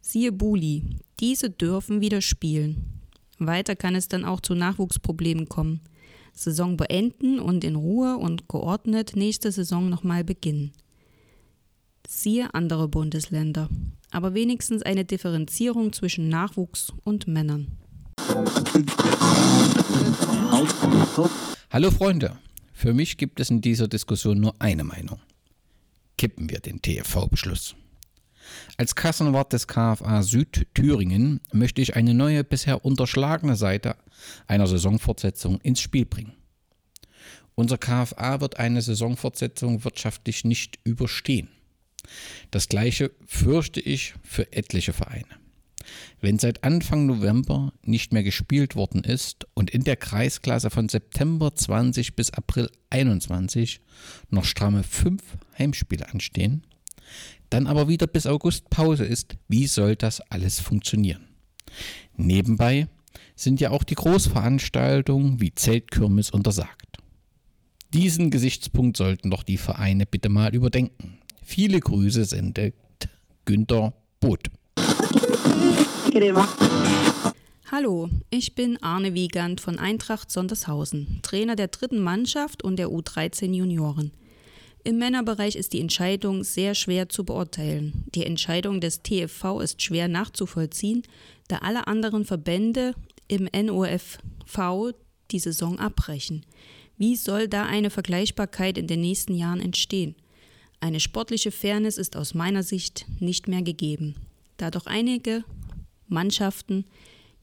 Siehe Buli, diese dürfen wieder spielen. Weiter kann es dann auch zu Nachwuchsproblemen kommen. Saison beenden und in Ruhe und geordnet nächste Saison nochmal beginnen. Siehe andere Bundesländer, aber wenigstens eine Differenzierung zwischen Nachwuchs und Männern. Hallo Freunde, für mich gibt es in dieser Diskussion nur eine Meinung. Kippen wir den TFV-Beschluss. Als Kassenwart des KFA Südthüringen möchte ich eine neue, bisher unterschlagene Seite einer Saisonfortsetzung ins Spiel bringen. Unser KFA wird eine Saisonfortsetzung wirtschaftlich nicht überstehen. Das gleiche fürchte ich für etliche Vereine. Wenn seit Anfang November nicht mehr gespielt worden ist und in der Kreisklasse von September 20 bis April 21 noch stramme fünf Heimspiele anstehen, dann aber wieder bis August Pause ist, wie soll das alles funktionieren? Nebenbei sind ja auch die Großveranstaltungen wie Zeltkirmes untersagt. Diesen Gesichtspunkt sollten doch die Vereine bitte mal überdenken. Viele Grüße sendet Günter Both. Hallo, ich bin Arne Wiegand von Eintracht Sondershausen, Trainer der dritten Mannschaft und der U13 Junioren. Im Männerbereich ist die Entscheidung sehr schwer zu beurteilen. Die Entscheidung des TFV ist schwer nachzuvollziehen, da alle anderen Verbände im NOFV die Saison abbrechen. Wie soll da eine Vergleichbarkeit in den nächsten Jahren entstehen? Eine sportliche Fairness ist aus meiner Sicht nicht mehr gegeben, da doch einige Mannschaften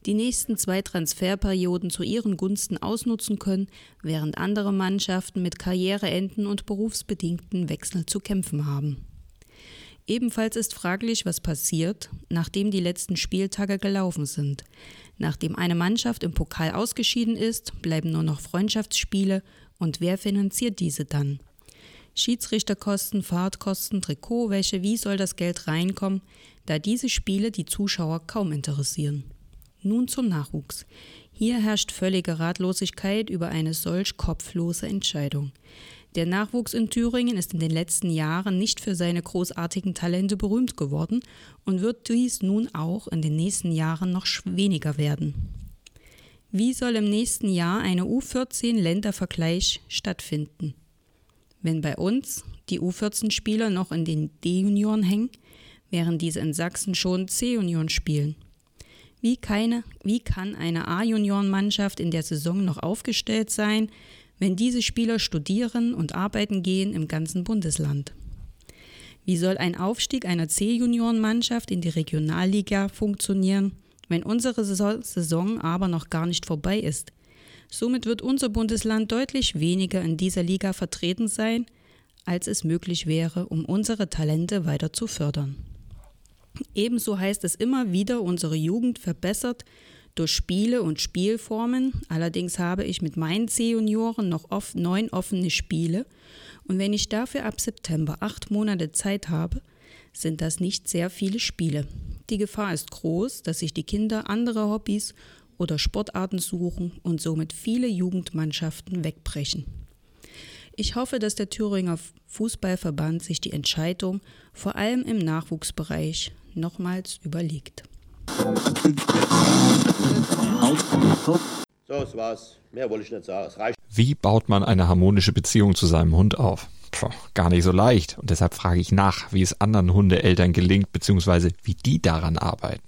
die nächsten zwei Transferperioden zu ihren Gunsten ausnutzen können, während andere Mannschaften mit Karriereenden und berufsbedingten Wechseln zu kämpfen haben. Ebenfalls ist fraglich, was passiert, nachdem die letzten Spieltage gelaufen sind. Nachdem eine Mannschaft im Pokal ausgeschieden ist, bleiben nur noch Freundschaftsspiele und wer finanziert diese dann? Schiedsrichterkosten, Fahrtkosten, Trikotwäsche, wie soll das Geld reinkommen, da diese Spiele die Zuschauer kaum interessieren? Nun zum Nachwuchs. Hier herrscht völlige Ratlosigkeit über eine solch kopflose Entscheidung. Der Nachwuchs in Thüringen ist in den letzten Jahren nicht für seine großartigen Talente berühmt geworden und wird dies nun auch in den nächsten Jahren noch weniger werden. Wie soll im nächsten Jahr eine U14-Ländervergleich stattfinden? Wenn bei uns die U14-Spieler noch in den D-Junioren hängen, während diese in Sachsen schon C-Junioren spielen. Wie, keine, wie kann eine A-Juniorenmannschaft in der Saison noch aufgestellt sein, wenn diese Spieler studieren und arbeiten gehen im ganzen Bundesland? Wie soll ein Aufstieg einer C-Juniorenmannschaft in die Regionalliga funktionieren, wenn unsere Saison aber noch gar nicht vorbei ist? Somit wird unser Bundesland deutlich weniger in dieser Liga vertreten sein, als es möglich wäre, um unsere Talente weiter zu fördern. Ebenso heißt es immer wieder, unsere Jugend verbessert durch Spiele und Spielformen. Allerdings habe ich mit meinen C-Junioren noch oft neun offene Spiele und wenn ich dafür ab September acht Monate Zeit habe, sind das nicht sehr viele Spiele. Die Gefahr ist groß, dass sich die Kinder andere Hobbys oder Sportarten suchen und somit viele Jugendmannschaften wegbrechen. Ich hoffe, dass der Thüringer Fußballverband sich die Entscheidung vor allem im Nachwuchsbereich nochmals überlegt. So, das war's. Mehr wollte ich nicht sagen. Es reicht. Wie baut man eine harmonische Beziehung zu seinem Hund auf? Puh, gar nicht so leicht. Und deshalb frage ich nach, wie es anderen Hundeeltern gelingt, beziehungsweise wie die daran arbeiten.